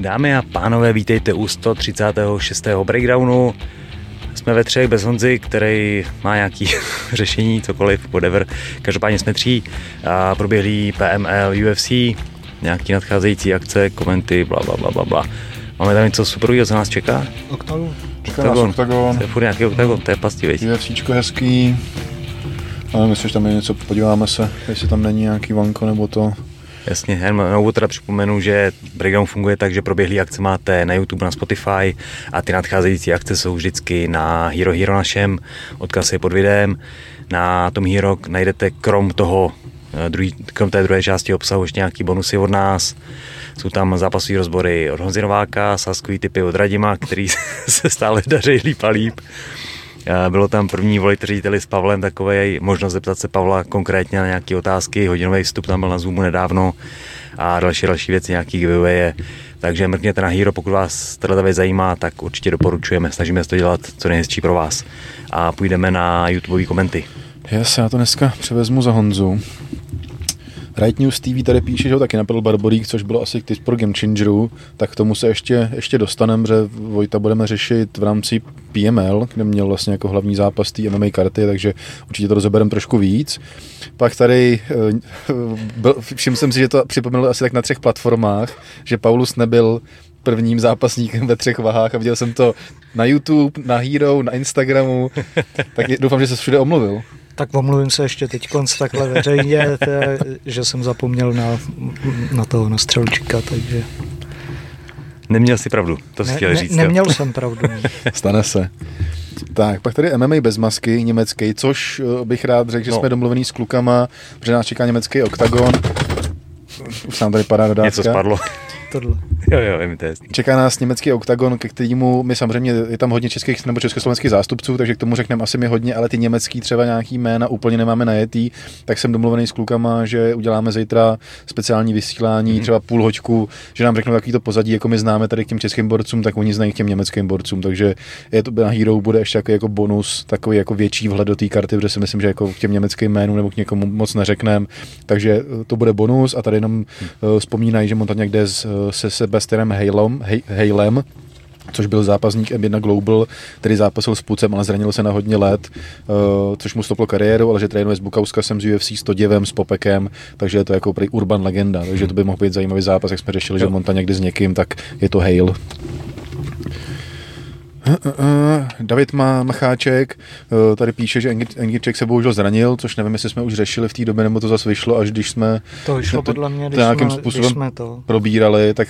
Dámy a pánové, vítejte u 136. breakdownu. Jsme ve třech bez Honzy, který má nějaký řešení, cokoliv, whatever. Každopádně jsme tří a proběhlý PML, UFC, nějaký nadcházející akce, komenty, bla, bla, bla, bla, bla. Máme tam něco superového, co nás čeká? Oktagon. Čeká nás Octagon. To je furt nějaký oktagon, to je pastivý. UFCčko hezký. Ale myslím, že tam je něco, podíváme se, jestli tam není nějaký vanko nebo to. Jasně, jen na úvod teda připomenu, že Breakdown funguje tak, že proběhlý akce máte na YouTube, na Spotify a ty nadcházející akce jsou vždycky na Hero Hero našem, odkaz je pod videem. Na tom Hero najdete krom toho eh, druhý, krom té druhé části obsahu ještě nějaký bonusy od nás. Jsou tam zápasové rozbory od Honzi Nováka, typy od Radima, který se stále daří líp a líp. Bylo tam první volit řediteli s Pavlem, takové možnost zeptat se Pavla konkrétně na nějaké otázky, hodinový vstup tam byl na Zoomu nedávno a další další věci, nějaký giveaway. Takže mrkněte na Hero, pokud vás tato věc zajímá, tak určitě doporučujeme. Snažíme se to dělat co nejhezčí pro vás. A půjdeme na YouTube komenty. Yes, já to dneska převezmu za Honzu. Right News TV tady píše, že ho taky napadl Barborík, což bylo asi tip pro Game Changeru, tak k tomu se ještě, ještě dostaneme, že Vojta budeme řešit v rámci PML, kde měl vlastně jako hlavní zápas té MMA karty, takže určitě to rozebereme trošku víc. Pak tady, eh, všiml jsem si, že to připomnělo asi tak na třech platformách, že Paulus nebyl prvním zápasníkem ve třech vahách a viděl jsem to na YouTube, na Hero, na Instagramu, tak doufám, že se všude omluvil. Tak omluvím se ještě teď konc takhle veřejně, tě, že jsem zapomněl na, na toho, na střelčíka, takže... Neměl si pravdu, to si Ne, chtěl ne, říct. jo. neměl jsem pravdu. Stane se. Tak, pak tady MMA bez masky, německý, což eh, bych rád řekl, že No. jsme domluvený s klukama, protože nás čeká německý oktagon. Už nám tady padá dodávka. Něco spadlo. Tohle. jo, jo, vím, to je jasný. Čeká nás německý oktagon, ke kterému my samozřejmě, je tam hodně českých nebo československých zástupců, takže k tomu řekneme asi mi hodně, ale ty německý třeba nějaký jména úplně nemáme najetý, tak jsem domluvený s klukama, že uděláme zítra speciální vysílání, Mhm. třeba půl hoďku, že nám řeknou takový to pozadí, jako my známe tady k těm českým borcům, tak oni znají k těm německým borcům, takže je to na Hero bude ještě jako, jako bonus, takový jako větší vhled do té karty, protože si myslím, že jako k těm německým jménům nebo k někomu moc neřekneme, takže to bude bonus a tady jenom uh, vzpomínají, že on někde s, eh, se Sebastianem Halem, Hej- Halem což byl zápasník M1 Global, který zápasil s Pucem, ale zranil se na hodně let, uh, což mu stoplo kariéru, ale že trénuje s Bukauskasem z UFC, s Toděvem, s Popekem, takže je to jako urban legenda, takže to by mohl být zajímavý zápas, jak jsme řešili, že. Monta někdy s někým, tak je to Hale. Uh, David má Macháček, uh, tady píše, že Engirček se bohužel zranil, což nevím, jestli jsme už řešili v té době, nebo to zase vyšlo, až když jsme To vyšlo to- podle mě, to když nějakým jsme, způsobem když jsme to... probírali, tak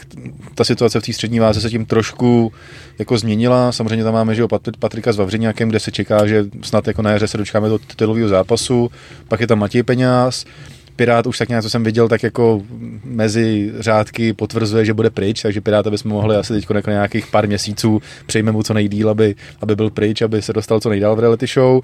ta situace v té střední váze se tím trošku jako změnila. Samozřejmě tam máme že jo, Pat- Patrika s Vavřiňákem, kde se čeká, že snad jako na jaře se dočkáme do titulového zápasu. Pak je tam Matěj Peňáz, Pirát už tak nějak, co jsem viděl, tak jako mezi řádky potvrzuje, že bude pryč, takže Piráta bychom mohli asi teď jako nějakých pár měsíců přejme mu co nejdíl, aby, aby byl pryč, aby se dostal co nejdál v reality show.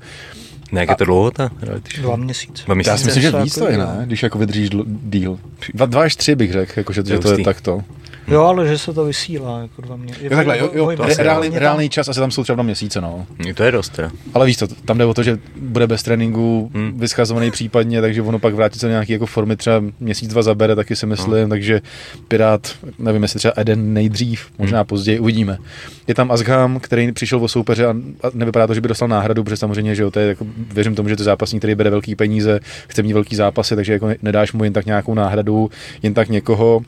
Ne, jak je to dlouho ta reality show? Dva měsíce. Dva Já měsíce. si myslím, že to víc to jako je, jo. ne? Když jako vydržíš díl. Dva, dva až tři bych řekl, jako, že, že to je takto. Jo, ale že se to vysílá, jako dva mě. Jo, takhle, jo, jo, re, reálný, reálný čas asi tam jsou třeba dva měsíce, no. To je dost teda. Ale víš co, tam jde o to, že bude bez tréninku Hmm. vyschazovaný případně, takže ono pak vrátit se do nějaký jako formy třeba měsíc, dva zabere, taky si myslím, hmm. takže Pirát, nevím, jestli třeba Eden nejdřív, možná hmm. později, uvidíme. Je tam Azgham, který přišel o soupeře a, a nevypadá to, že by dostal náhradu, protože samozřejmě, že jo, to je jako, věřím tomu, že to je zápasník, který bere velký peníze, chce mít velký zápasy, takže jako nedáš mu jen tak nějakou náhradu, jen tak někoho,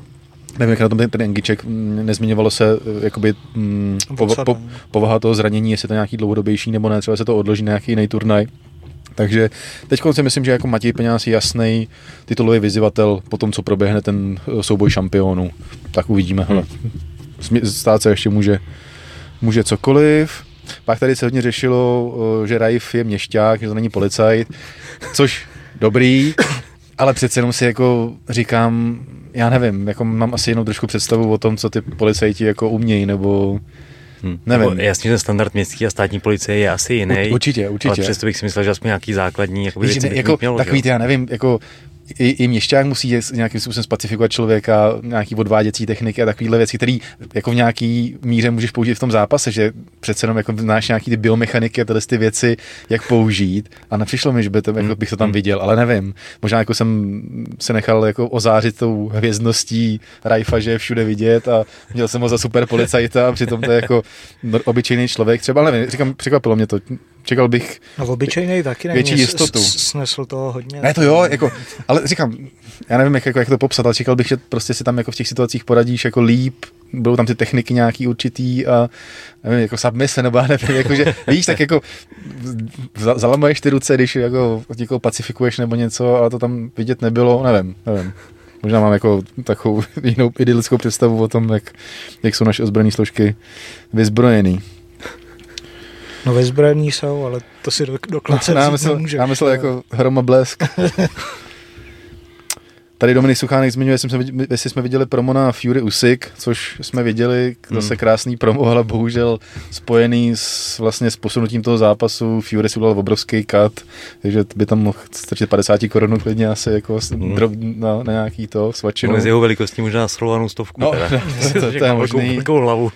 Nevím, jak na tom ten, ten Engiček, nezmiňovalo se eh, jakoby, mm, po, Boxer, po, no. povaha toho zranění, jestli to nějaký dlouhodobější nebo ne, třeba se to odloží na nějaký jiný turnaj. Takže teď si myslím, že jako Matěj Peňáz je jasný titulový vyzývatel po tom, co proběhne ten eh, souboj šampionů. Tak uvidíme. Hmm. Hele. Stát se ještě může, může cokoliv. Pak tady se hodně řešilo, eh, že Raif je měšťák, že to není policajt, což dobrý, ale přece jenom si jako říkám, já nevím, jako mám asi jenom trošku představu o tom, co ty policajti jako umějí, nebo Hm. Nevím. Nebo Jasně, ten standard městský a státní policie je asi jiný. Ur- určitě, určitě. Ale přesto bych si myslel, že aspoň nějaký základní jakoby, Víš, věci ne, jako mělo, takový ty, já nevím, jako i, i měšťák musí nějakým způsobem specifikovat člověka, nějaký odváděcí techniky a takovéhle věci, které jako v nějaký míře můžeš použít v tom zápase, že přece jenom jako znáš nějaký ty biomechaniky a tyhle ty věci, jak použít. A nepřišlo mi, že by to, jako bych to tam viděl, ale nevím. Možná jako jsem se nechal jako ozářit tou hvězdností Rajfa, že je všude vidět a měl jsem ho za super policajta a přitom to je jako obyčejný člověk. Třeba, ale nevím, říkám, překvapilo mě to čekal bych no, obyčejný taky větší nevím, jistotu. Snesl toho hodně. Ne, to jo, jako, ale říkám, já nevím, jak, jako, jak to popsat, ale čekal bych, že prostě si tam jako v těch situacích poradíš jako líp, budou tam ty techniky nějaký určitý a nevím, jako submise, nebo já nevím, jako, že víš, tak jako zalamuješ ty ruce, když jako někoho pacifikuješ nebo něco, ale to tam vidět nebylo, nevím, nevím. Možná mám jako takovou jinou idylickou představu o tom, jak, jak jsou naše ozbrojené složky vyzbrojený. No vyzbrojený jsou, ale to si do, do klece no, já myslel, Já myslel jako hroma blesk. Tady Dominik Suchánek zmiňuje, jestli jsme, jestli jsme viděli promo na Fury Usyk, což jsme viděli, zase hmm. krásný promo, ale bohužel spojený s, vlastně s posunutím toho zápasu. Fury si udělal obrovský cut, takže by tam mohl stačit 50 korun klidně asi jako hmm. drob, na, na, nějaký to svačinu. No, z jeho velikostí možná slovanou stovku. No, teda. to, to, to, je možný. Hlavu.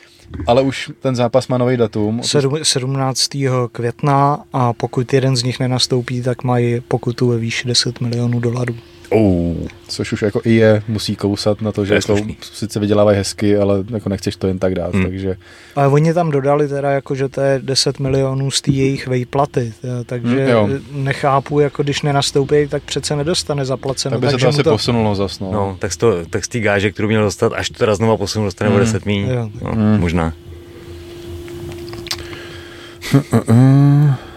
Ale už ten zápas má nový datum. 17. května a pokud jeden z nich nenastoupí, tak mají pokutu ve výši 10 milionů dolarů. Oh, což už jako i je, musí kousat na to, že to jako sice vydělávají hezky, ale jako nechceš to jen tak dát, hmm. takže... Ale oni tam dodali teda jako, že to je 10 milionů z té jejich vejplaty, takže hmm, nechápu, jako když nenastoupí, tak přece nedostane zaplaceno. Tak by se to asi to... posunulo zas, no. no tak, to, tak z té gáže, kterou měl dostat, až to teda znova posunu, dostane hmm. o 10 míň, no, hmm. možná.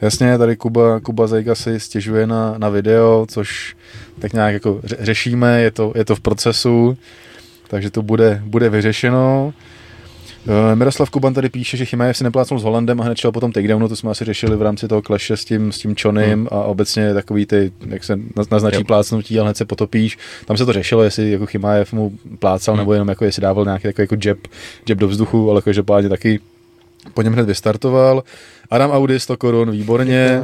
Jasně, tady Kuba, Kuba Zajka si stěžuje na, na video, což tak nějak jako řešíme, je to, je to v procesu, takže to bude, bude vyřešeno. Uh, Miroslav Kuban tady píše, že Chimajev si neplácnul s Holandem a hned šel potom takedownu, to jsme asi řešili v rámci toho kleše s tím, s tím Chonym hmm. a obecně takový ty, jak se naznačí yep. plácnutí, ale hned se potopíš. Tam se to řešilo, jestli jako Chimajev mu plácal, hmm. nebo jenom jako jestli dával nějaký takový jako jab, jab do vzduchu, ale každopádně taky po něm hned vystartoval. Adam Audi 100 korun, výborně.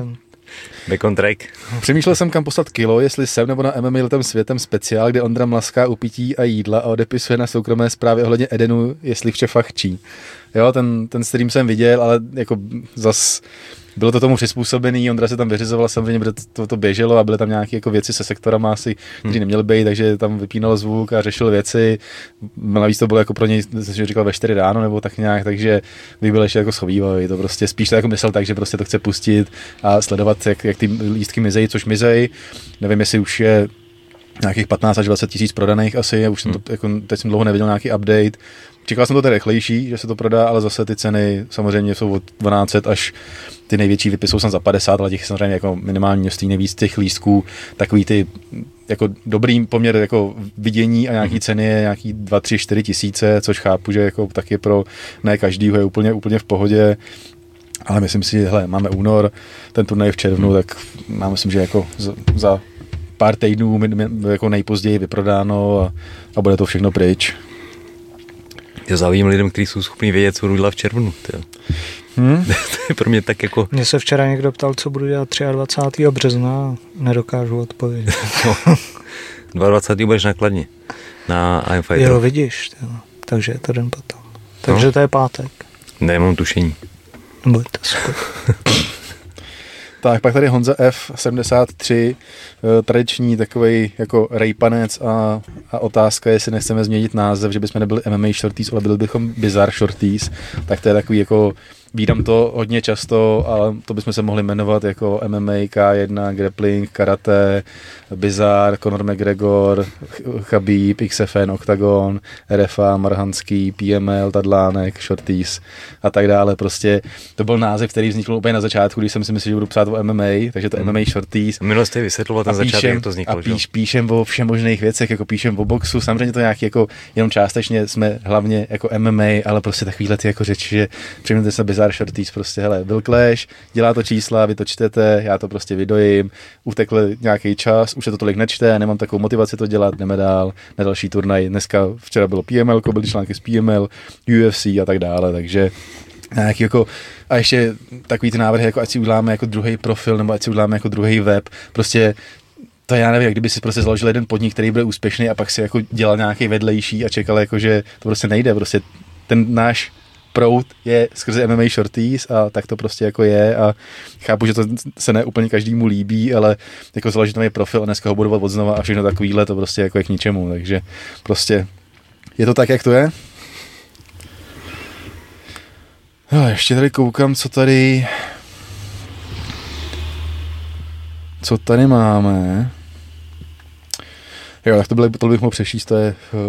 Bacon track. Přemýšlel jsem, kam poslat kilo, jestli jsem nebo na MMA letem světem speciál, kde Ondra mlaská u pití a jídla a odepisuje na soukromé zprávy ohledně Edenu, jestli v Čechách čí. Jo, ten, ten stream jsem viděl, ale jako zas bylo to tomu přizpůsobený, Ondra se tam vyřizoval samozřejmě, protože to, to běželo a byly tam nějaké jako věci se sektorama asi, které hmm. neměly být, takže tam vypínal zvuk a řešil věci. Navíc to bylo jako pro něj, že říkal ve 4 ráno nebo tak nějak, takže bych byl ještě jako schovývavý. To prostě spíš to jako myslel tak, že prostě to chce pustit a sledovat, jak, jak ty lístky mizejí, což mizejí. Nevím, jestli už je nějakých 15 až 20 tisíc prodaných asi, už jsem to, hmm. jako, teď jsem dlouho neviděl nějaký update, Čekal jsem to tady rychlejší, že se to prodá, ale zase ty ceny samozřejmě jsou od 12 až ty největší vypy jsou za 50, ale těch samozřejmě jako minimální množství nejvíc těch lístků, takový ty jako dobrý poměr jako vidění a nějaký mhm. ceny je nějaký 2, 3, 4 tisíce, což chápu, že jako taky pro ne každýho je úplně, úplně v pohodě. Ale myslím si, že hele, máme únor, ten turnaj v červnu, hmm. tak já myslím, že jako za, za pár týdnů jako nejpozději vyprodáno a, a bude to všechno pryč. Já závím lidem, kteří jsou schopni vědět, co budu dělat v červnu. Hmm? to je pro mě tak jako... Mě se včera někdo ptal, co budu dělat 23. března a nedokážu odpovědět. no, 22. budeš nakladně na I'm Fighter. Jo, vidíš, tě. takže je to den potom. Takže no. to je pátek. Ne, mám tušení. Bude to super. Tak, pak tady Honza F73, eh, tradiční takový jako rejpanec a, a otázka, jestli nechceme změnit název, že bychom nebyli MMA Shorties, ale byli bychom Bizarre Shorties, tak to je takový jako Vídám to hodně často, ale to bychom se mohli jmenovat jako MMA, K1, grappling, karate, Bizar, Conor McGregor, Chabib, XFN, Octagon, RFA, Marhanský, PML, Tadlánek, Shorties a tak dále. Prostě to byl název, který vznikl úplně na začátku, když jsem si myslel, že budu psát o MMA, takže to hmm. MMA Shorties. Minulost jste vysvětlovat ten začátek, jak to vzniklo. A píš, píšem o všem možných věcech, jako píšem o boxu, samozřejmě to nějak jako jenom částečně jsme hlavně jako MMA, ale prostě takovýhle ty jako řeči, že přijmete se Bizar Shorties, prostě hele, byl clash, dělá to čísla, vy to čtete, já to prostě vydojím, utekl nějaký čas, už se to tolik nečte, nemám takovou motivaci to dělat, jdeme dál na další turnaj. Dneska, včera bylo PML, byly články z PML, UFC a tak dále, takže nějaký jako, a ještě takový ty návrhy, jako ať si uděláme jako druhý profil, nebo ať si uděláme jako druhý web, prostě to já nevím, kdyby si prostě založil jeden podnik, který bude úspěšný a pak si jako dělal nějaký vedlejší a čekal jako, že to prostě nejde, prostě ten náš prout je skrze MMA shorties a tak to prostě jako je a chápu, že to se ne úplně každému líbí, ale jako založit nový profil a dneska ho budovat od znova a všechno takovýhle, to prostě jako je k ničemu, takže prostě je to tak, jak to je. No, ještě tady koukám, co tady co tady máme. Jo, tak to, bylo, to bych mohl přečíst, to je uh,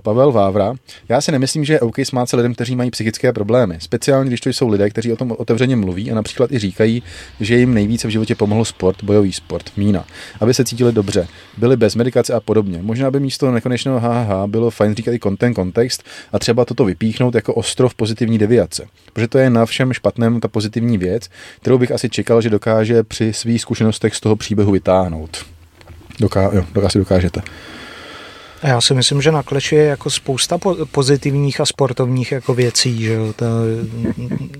Pavel Vávra. Já si nemyslím, že je OK smát se lidem, kteří mají psychické problémy. Speciálně, když to jsou lidé, kteří o tom otevřeně mluví a například i říkají, že jim nejvíce v životě pomohl sport, bojový sport, mína, aby se cítili dobře, byli bez medikace a podobně. Možná by místo nekonečného HH bylo fajn říkat i content, kontext a třeba toto vypíchnout jako ostrov pozitivní deviace. Protože to je na všem špatném ta pozitivní věc, kterou bych asi čekal, že dokáže při svých zkušenostech z toho příběhu vytáhnout. Doká, jo, asi dokážete. Já si myslím, že na Kleči je jako spousta pozitivních a sportovních jako věcí. Že jo? To,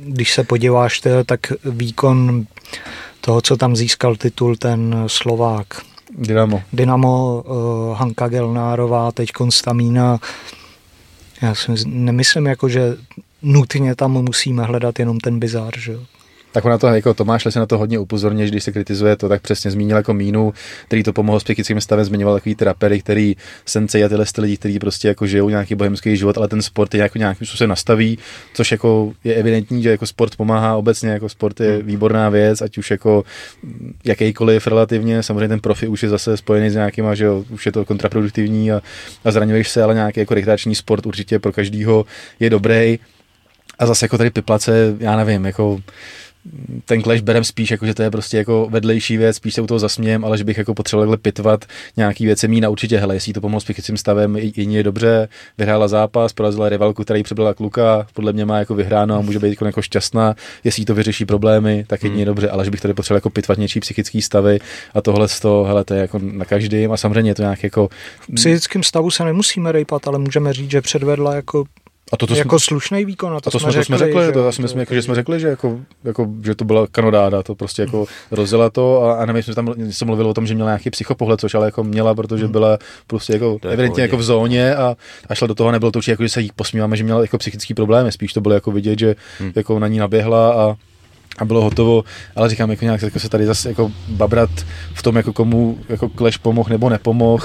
když se podíváš, to, tak výkon toho, co tam získal titul ten Slovák. Dynamo. Dynamo, uh, Hanka Gelnárová, teď Konstamína. Já si nemyslím, jako, že nutně tam musíme hledat jenom ten bizár. Že jo? Tak na to, jako Tomáš se na to hodně upozorně, když se kritizuje to, tak přesně zmínil jako mínu, který to pomohl s psychickým stavem, zmiňoval takový trapery, který sence a tyhle ty lidi, kteří prostě jako žijou nějaký bohemský život, ale ten sport je jako nějakým způsobem nastaví, což jako je evidentní, že jako sport pomáhá obecně, jako sport je hmm. výborná věc, ať už jako jakýkoliv relativně, samozřejmě ten profi už je zase spojený s nějakýma, že jo, už je to kontraproduktivní a, a zraňuješ se, ale nějaký jako rekreační sport určitě pro každýho je dobrý. A zase jako tady piplace, já nevím, jako ten clash berem spíš, jako, že to je prostě jako vedlejší věc, spíš se u toho zasmějem, ale že bych jako potřeboval pitvat nějaký věci mína určitě, hele, jestli to pomohlo s psychickým stavem, jiní je dobře, vyhrála zápas, porazila rivalku, který přibyla kluka, podle mě má jako vyhráno a může být jako, jako šťastná, jestli to vyřeší problémy, tak jedině hmm. je dobře, ale že bych tady potřeboval jako pitvat něčí psychický stavy a tohle z toho, hele, to je jako na každým a samozřejmě je to nějak jako... V psychickém stavu se nemusíme rejpat, ale můžeme říct, že předvedla jako a to, to jako jsme, slušný výkon. A to, a to jsme, jsme, jsme řekli, že, to, já si myslím, jako, že jsme řekli, že, jako, jako, že to byla kanodáda, to prostě jako rozjela to a, a nevím, že tam se mluvilo o tom, že měla nějaký psychopohled, což ale jako měla, protože hmm. byla prostě jako evidentně jako v zóně a, a šla do toho, nebylo to určitě jako, že se jí posmíváme, že měla jako psychický problémy, spíš to bylo jako vidět, že hmm. jako na ní naběhla a a bylo hotovo, ale říkám, jako nějak jako se tady zase jako babrat v tom, jako komu jako Clash pomohl nebo nepomohl,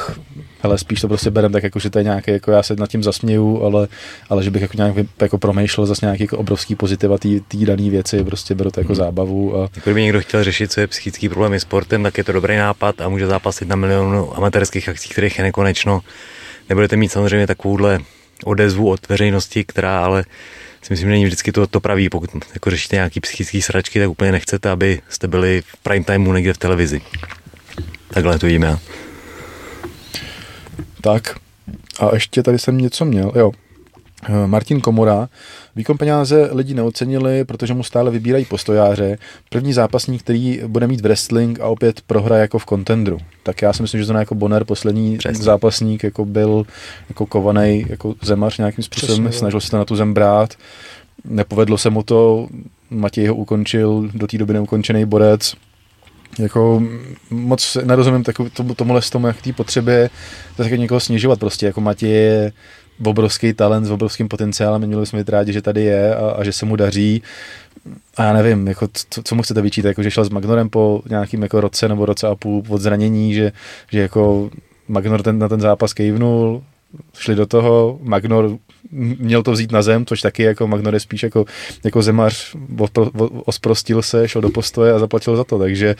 hele, spíš to prostě berem tak, jako, že to je nějaké, jako já se nad tím zasměju, ale, ale že bych jako nějak jako promýšlel zase nějaký jako obrovský pozitiva té dané věci, prostě beru to jako hmm. zábavu. A... Jako kdyby někdo chtěl řešit, co je psychický problém sportem, tak je to dobrý nápad a může zápasit na milionu amatérských akcí, kterých je nekonečno. Nebudete mít samozřejmě takovouhle odezvu od veřejnosti, která ale si myslím, že není vždycky to, to pravý. Pokud jako řešíte nějaký psychický sračky, tak úplně nechcete, aby jste byli v prime timeu někde v televizi. Takhle to vidím já. Tak a ještě tady jsem něco měl, jo. Eh, Martin Komora. Výkon peníze lidi neocenili, protože mu stále vybírají postojáře. První zápasník, který bude mít wrestling a opět prohra jako v contendru. Tak já si myslím, že to jako Bonner, poslední Přesně. zápasník, jako byl jako kovaný jako zemař nějakým způsobem, Přesně, snažil se to na tu zem brát. Nepovedlo se mu to, Matěj ho ukončil, do té doby neukončený borec jako moc nerozumím takový, tomu, tomuhle tomu, jak té potřebě to taky někoho snižovat prostě, jako Matěj je obrovský talent s obrovským potenciálem, měli jsme být rádi, že tady je a, a že se mu daří. A já nevím, jako, co, co mu chcete vyčítat, jako, že šel s Magnorem po nějakým jako roce nebo roce a půl od zranění, že, že jako Magnor ten, na ten zápas kejvnul, šli do toho, Magnor měl to vzít na zem, což taky jako Magnor je spíš jako, jako zemař, osprostil se, šel do postoje a zaplatil za to, takže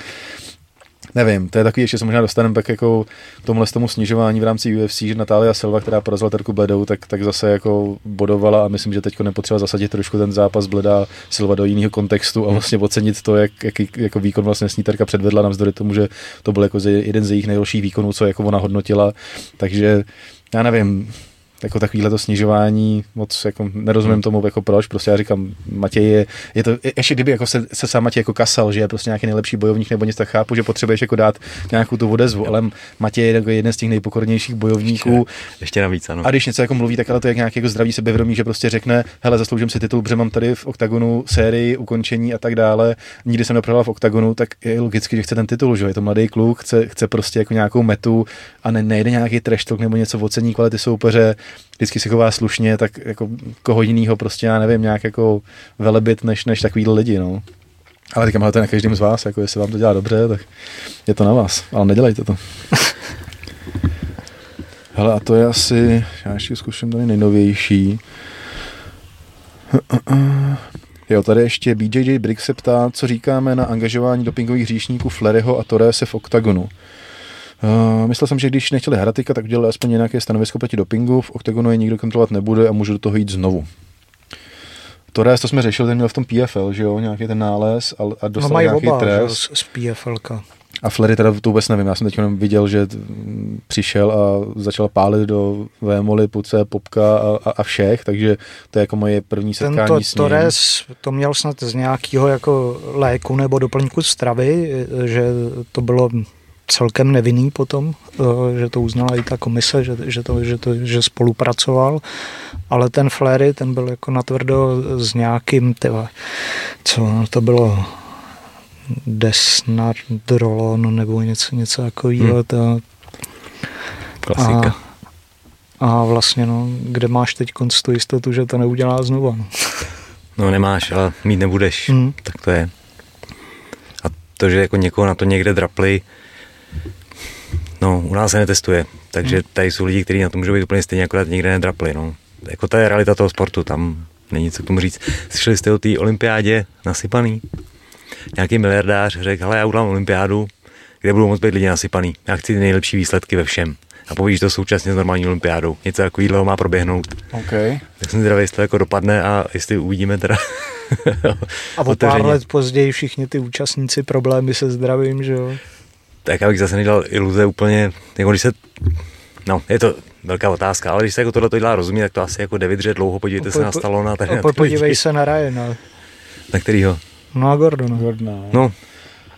nevím, to je takový, ještě se možná dostaneme tak jako k tomuhle tomu snižování v rámci UFC, že Natália Silva, která porazila Terku Bledou, tak, tak zase jako bodovala a myslím, že teď nepotřeba zasadit trošku ten zápas Bleda Silva do jiného kontextu a vlastně ocenit to, jak, jaký jako výkon vlastně s ní Terka předvedla, navzdory tomu, že to byl jako jeden z jejich nejlepších výkonů, co jako ona hodnotila, takže já nevím, jako takovýhle to snižování, moc jako nerozumím tomu, jako proč, prostě já říkám, Matěj je, je to, ještě kdyby jako se, se sám Matěj jako kasal, že je prostě nějaký nejlepší bojovník nebo něco tak chápu, že potřebuješ jako dát nějakou tu odezvu, ale Matěj je jako jeden z těch nejpokornějších bojovníků. Ještě, ještě navíc, ano. A když něco jako mluví, tak ale to je nějaký jako zdravý sebevědomí, že prostě řekne, hele, zasloužím si titul, protože mám tady v oktagonu sérii, ukončení a tak dále. Nikdy jsem neprohrál v oktagonu, tak je logicky, že chce ten titul, že je to mladý kluk, chce, chce prostě jako nějakou metu a ne, nejde nějaký trash talk nebo něco ocení kvality soupeře, vždycky se chová slušně, tak jako koho jiného prostě, já nevím, nějak jako velebit, než, než takový lidi, no. Ale říkám, ale to je na každém z vás, jako jestli vám to dělá dobře, tak je to na vás, ale nedělejte to. Hele, a to je asi, já ještě zkusím tady nejnovější. Jo, tady ještě BJJ Briggs se ptá, co říkáme na angažování dopingových hříšníků Fleryho a Torrese v OKTAGONu. Uh, myslel jsem, že když nechtěli Haratika, tak udělali aspoň nějaké stanovisko proti dopingu. V OKTAGONu je nikdo kontrolovat nebude a můžu do toho jít znovu. Torres, to jsme řešili, ten měl v tom PFL, že jo, nějaký ten nález a, a dostal no, mají nějaký oba, trest. Z, z PFLka. A Flery teda to vůbec nevím, já jsem teď jenom viděl, že přišel a začal pálit do Vémoli, Puce, Popka a, a, a všech, takže to je jako moje první setkání Tento s ním. Torres to měl snad z nějakého jako léku nebo doplňku stravy, že to bylo celkem nevinný potom, eh, že to uznala i ta komise, že, že, to, že, to, že spolupracoval, ale ten Flery, ten byl jako natvrdo s nějakým, tyva, co to bylo, Desnardrolon nebo něco, něco takového. Hmm. To, Klasika. A, a vlastně, no, kde máš teď tu jistotu, že to neudělá znova? No, no nemáš, ale mít nebudeš. Hmm. Tak to je. A to, že jako někoho na to někde drapli, no, u nás se netestuje. Takže hmm. tady jsou lidi, kteří na to můžou být úplně stejně, akorát někde nedrapli. No. Jako to je realita toho sportu, tam není co k tomu říct. Slyšeli jste o té olympiádě nasypaný? nějaký miliardář řekl, hele, já udělám olympiádu, kde budou moct být lidi nasypaný. Já chci ty nejlepší výsledky ve všem. A povíš to současně s normální olympiádou. Něco takového má proběhnout. Okay. Tak jsem zvědavý, jestli to jako dopadne a jestli uvidíme teda. a o pár let později všichni ty účastníci problémy se zdravím, že jo? Tak abych zase nedělal iluze úplně, jako když se, no, je to velká otázka, ale když se jako tohle to dělá rozumí, tak to asi jako vydržet dlouho, podívejte po, se na Stallona. Tady po, podívej se na Ryana. Na kterýho? No a Gordona. Gordona. No,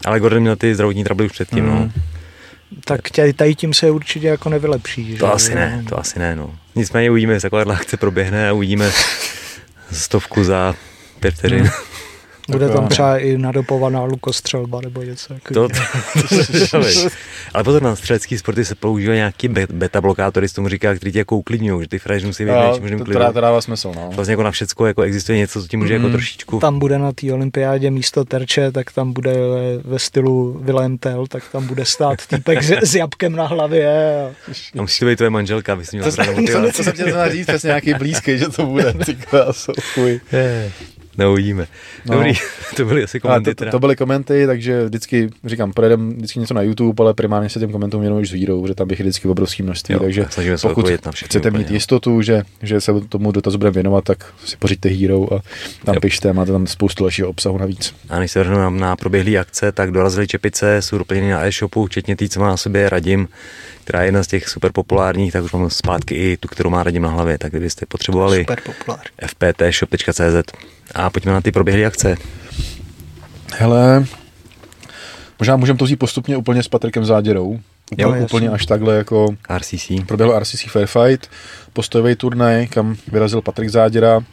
ale Gordon měl ty zdravotní trable už předtím, mm. no. Tak tě, tady tím se určitě jako nevylepší. Že? To asi ne, to asi ne, no. Nicméně uvidíme, jestli taková akce proběhne a uvidíme stovku za pět vteřin. Mm. Bude tam třeba i nadopovaná lukostřelba nebo něco to, to, to, Ale pozor, na střelecký sporty se používají nějaký beta blokátory, tomu říká, který tě jako uklidňují, že ty frajeři musí vědět, no, možným klidu. To, to dává smysl, no. Vlastně jako na všecko jako existuje něco, co ti může mm. jako trošičku. Tam bude na té olympiádě místo terče, tak tam bude ve stylu Willem Tell, tak tam bude stát týpek s, s jabkem na hlavě. A... a musí to být tvoje manželka, bys měla to, to, to, jsem chtěl říct, přesně nějaký blízký, že to bude, ty krásu, Neuvidíme. No. Dobrý, to byly asi komenty. To, to, to, byly komenty, takže vždycky, říkám, projedem vždycky něco na YouTube, ale primárně se těm komentům jenom už s vírou, že tam bych vždycky obrovský množství. Jo, takže pokud na chcete úplně, mít jistotu, že, že se tomu dotazu budeme věnovat, tak si pořiďte Hero a tam jo. pište, máte tam spoustu dalšího obsahu navíc. A než se vrhnu na, na proběhlé akce, tak dorazily čepice, jsou doplněny na e-shopu, včetně tý, co má na sobě radím, která je jedna z těch super populárních, tak už mám zpátky i tu, kterou má radím na hlavě. Tak kdybyste potřebovali fptshop.cz a pojďme na ty proběhlé akce. Hele, možná můžeme to vzít postupně úplně s Patrikem Záděrou. Jo, úplně až takhle jako RCC. Proběhlo RCC Fairfight, postojový turnaj, kam vyrazil Patrik Záděra,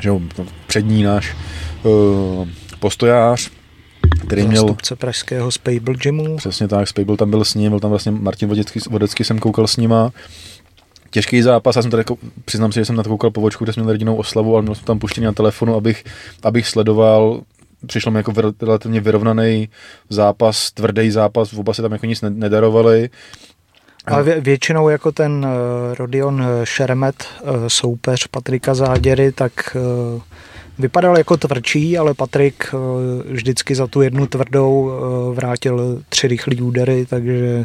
že jo, přední náš uh, postojář, který měl... Zástupce pražského Spable Gymu. Přesně tak, Spable tam byl s ním, byl tam vlastně Martin Vodecký, Vodecký jsem koukal s nima těžký zápas. Já jsem tady, jako, přiznám si, že jsem na to koukal po vočku, kde jsme měli rodinnou oslavu, ale měl jsem tam puštěný na telefonu, abych, abych sledoval přišlo mi jako relativně vyrovnaný zápas, tvrdý zápas, oba se tam jako nic nedarovali. Ale vě, většinou jako ten uh, Rodion Šeremet, uh, soupeř Patrika Záděry, tak uh, vypadal jako tvrdší, ale Patrik eh, vždycky za tu jednu tvrdou eh, vrátil tři rychlý údery, takže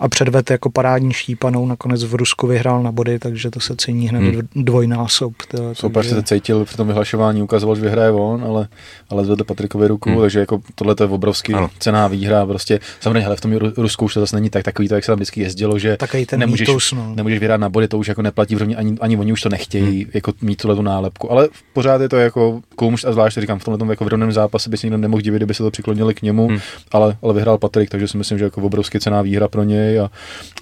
a předved jako parádní štípanou, nakonec v Rusku vyhrál na body, takže to se cení hned hmm. dvojnásob. Soupeř takže... se cítil při tom vyhlašování, ukazoval, že vyhraje on, ale, ale zvedl Patrikovi ruku, hmm. takže jako tohle je obrovský ano. cená výhra, prostě samozřejmě hele, v tom Rusku už to zase není tak takový, to, jak se tam vždycky jezdilo, že ten nemůžeš, mýtus, no. nemůžeš vyhrát na body, to už jako neplatí, protože ani, ani oni už to nechtějí, hmm. jako mít tuhle tu nálepku, ale pořád je to jako koumuš a zvlášť říkám, v tomhle jako vyrovnaném zápase by se nikdo nemohl divit, kdyby se to přiklonili k němu, hmm. ale, ale vyhrál Patrik, takže si myslím, že jako obrovský cená výhra pro něj a,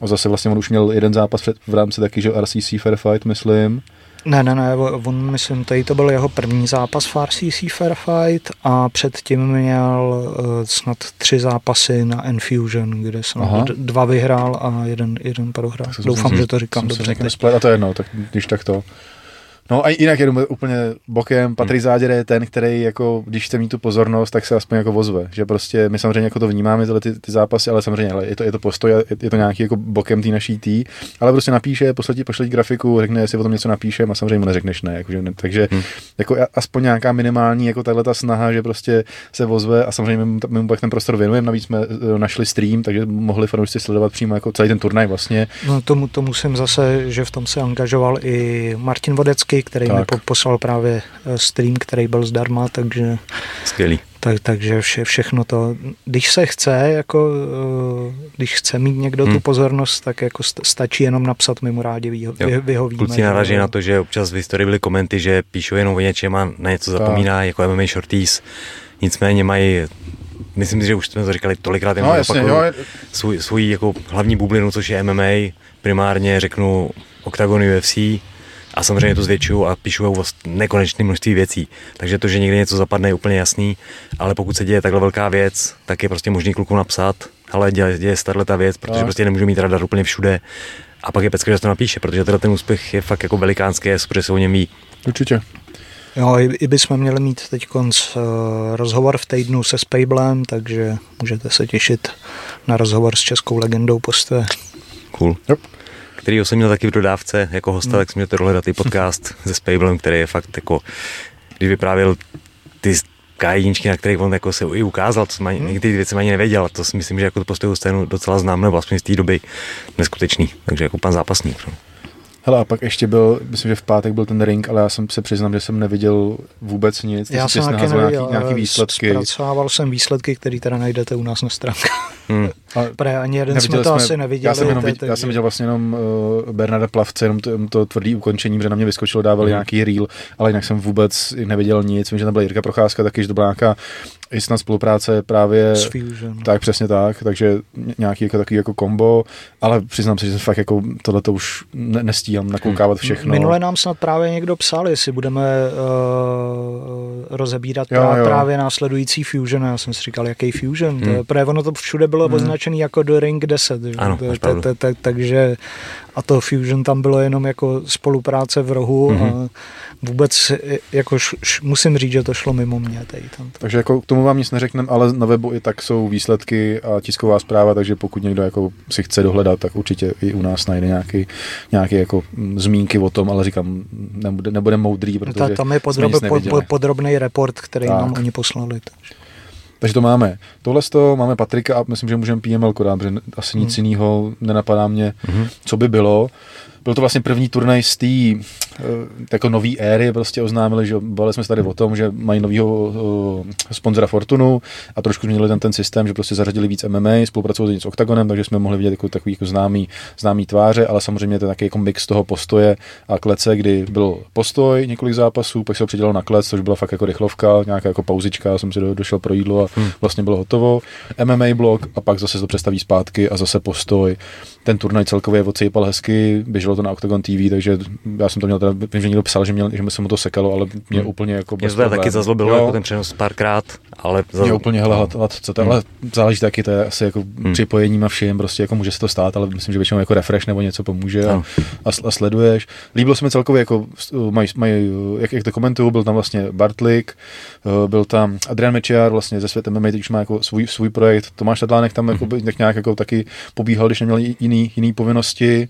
a zase vlastně on už měl jeden zápas před, v rámci taky, že RCC Fair Fight, myslím. Ne, ne, ne, on, myslím, tady to byl jeho první zápas v RCC Fair Fight a předtím měl uh, snad tři zápasy na Enfusion, kde jsem Aha. dva vyhrál a jeden, jeden prohrál. Doufám, že to říkám dobře. A to je jedno, tak když tak to. No a jinak jedu úplně bokem. Patrik hmm. Záděr je ten, který jako, když chce mít tu pozornost, tak se aspoň jako vozve. Že prostě my samozřejmě jako to vnímáme, tyhle ty, ty zápasy, ale samozřejmě ale je, to, je to postoj, je, je to nějaký jako bokem té naší tý, ale prostě napíše, poslední pošle grafiku, řekne, jestli o tom něco napíšem a samozřejmě mu neřekneš ne. Jako, že ne takže hmm. jako aspoň nějaká minimální jako tahle ta snaha, že prostě se vozve a samozřejmě my, my mu pak ten prostor věnujeme. Navíc jsme uh, našli stream, takže mohli fanoušci sledovat přímo jako celý ten turnaj vlastně. No tomu, to musím zase, že v tom se angažoval i Martin Vodecký, který tak. mi po, poslal právě eh, stream, který byl zdarma, takže... Skvělý. Tak, takže vše, všechno to, když se chce, jako, eh, když chce mít někdo hmm. tu pozornost, tak jako stačí jenom napsat, my mu rádi vyho, vy, vyhovíme. Kluci naráží na to, že občas v historii byly komenty, že píšou jenom o něčem a na něco zapomíná, jako MMA Shorties. Nicméně mají myslím si, že už jsme to říkali tolikrát, jenom no, jasně, jo. Svůj, svůj jako hlavní bublinu, což je MMA, primárně řeknu Octagon UFC, a samozřejmě to zvětšují a píšou o nekonečné množství věcí. Takže to, že někdy něco zapadne, je úplně jasný, ale pokud se děje takhle velká věc, tak je prostě možný klukům napsat, ale děje, děje se ta věc, protože no. prostě nemůžu mít radar úplně všude. A pak je pecka, že to napíše, protože teda ten úspěch je fakt jako velikánský, protože se o něm ví. Určitě. Jo, i, i bychom měli mít teď konc uh, rozhovor v týdnu se Spejblem, takže můžete se těšit na rozhovor s českou legendou postoje. Cool. Yep který jsem měl taky v dodávce jako hosta, hmm. tak jsem měl dohledat i podcast se Spablem, který je fakt jako, když vyprávěl ty kajíčky, na kterých on jako se i ukázal, co mají, hmm. některé věci ani nevěděl, to si myslím, že jako to postojovou scénu docela znám, nebo aspoň z té doby neskutečný, takže jako pan zápasník. No. Hele, a pak ještě byl, myslím, že v pátek byl ten ring, ale já jsem se přiznám, že jsem neviděl vůbec nic. Ty já jsem taky neviděl, nějaký, nějaký výsledky. Zpracovával jsem výsledky, které teda najdete u nás na stránkách. Hmm. Pre, ani jeden jsme to jsme, asi neviděli. Já jsem, jenom, viděl, já jsem viděl vlastně jenom uh, Bernarda Plavce, jenom to, jenom to tvrdý ukončení, protože na mě vyskočilo, dávali hmm. nějaký reel, ale jinak jsem vůbec neviděl nic. Vím, že tam byla Jirka Procházka taky, že to byla nějaká i snad spolupráce právě. S Fusion. Tak přesně tak, takže nějaký jako takový jako kombo, ale přiznám se, že fakt jako tohle to už ne, nestíhám nakoukávat hmm. všechno. Minule nám snad právě někdo psal, jestli budeme uh, rozebírat jo, jo. právě následující Fusion. Já jsem si říkal, jaký Fusion. Hmm. To, protože ono to všude bylo hmm. označený jako do Ring 10. Ano, takže a to Fusion tam bylo jenom jako spolupráce v rohu mm-hmm. a vůbec jako š, š, musím říct, že to šlo mimo mě. Tady tam. Takže jako k tomu vám nic neřekneme, ale na webu i tak jsou výsledky a tisková zpráva, takže pokud někdo jako si chce dohledat, tak určitě i u nás najde nějaký, nějaký jako zmínky o tom, ale říkám, nebude, nebude moudrý, protože Ta, Tam je podrob, po, podrobný report, který tak. nám oni poslali. Takže. Takže to máme. Tohle z toho máme Patrika a myslím, že můžeme PML dát, protože asi nic hmm. jiného nenapadá mě, hmm. co by bylo. Byl to vlastně první turnaj z té eh, jako nový éry, prostě oznámili, že bavili jsme se tady o tom, že mají nového uh, sponzora Fortunu a trošku změnili ten, ten systém, že prostě zařadili víc MMA, spolupracovali s Octagonem, takže jsme mohli vidět jako, takový jako známý, známý tváře, ale samozřejmě to je taky jako mix toho postoje a klece, kdy byl postoj několik zápasů, pak se ho přidělal na klec, což byla fakt jako rychlovka, nějaká jako pauzička, jsem si do, došel pro jídlo a hmm. vlastně bylo hotovo. MMA blok a pak zase se to přestaví zpátky a zase postoj. Ten turnaj celkově odsejpal hezky, běžel bylo to na Octagon TV, takže já jsem to měl, teda, vím, že někdo psal, že, měl, že se mu to sekalo, ale mě hmm. úplně jako... Mě to taky zazlobilo jo. jako ten přenos párkrát, ale... Zaz... Mě úplně, hele, hlad, hlad, co to, hmm. ale záleží taky, to je asi jako hmm. připojením a všem, prostě jako může se to stát, ale myslím, že většinou jako refresh nebo něco pomůže a, a, a sleduješ. Líbilo se mi celkově, jako mají, maj, jak, jak to komentuju, byl tam vlastně Bartlik, eh, byl tam Adrian Mečiar, vlastně ze světem MMA, teď už má jako svůj, svůj projekt, Tomáš Tadlánek tam jako, tak nějak jako taky pobíhal, když neměl jiný, jiný povinnosti,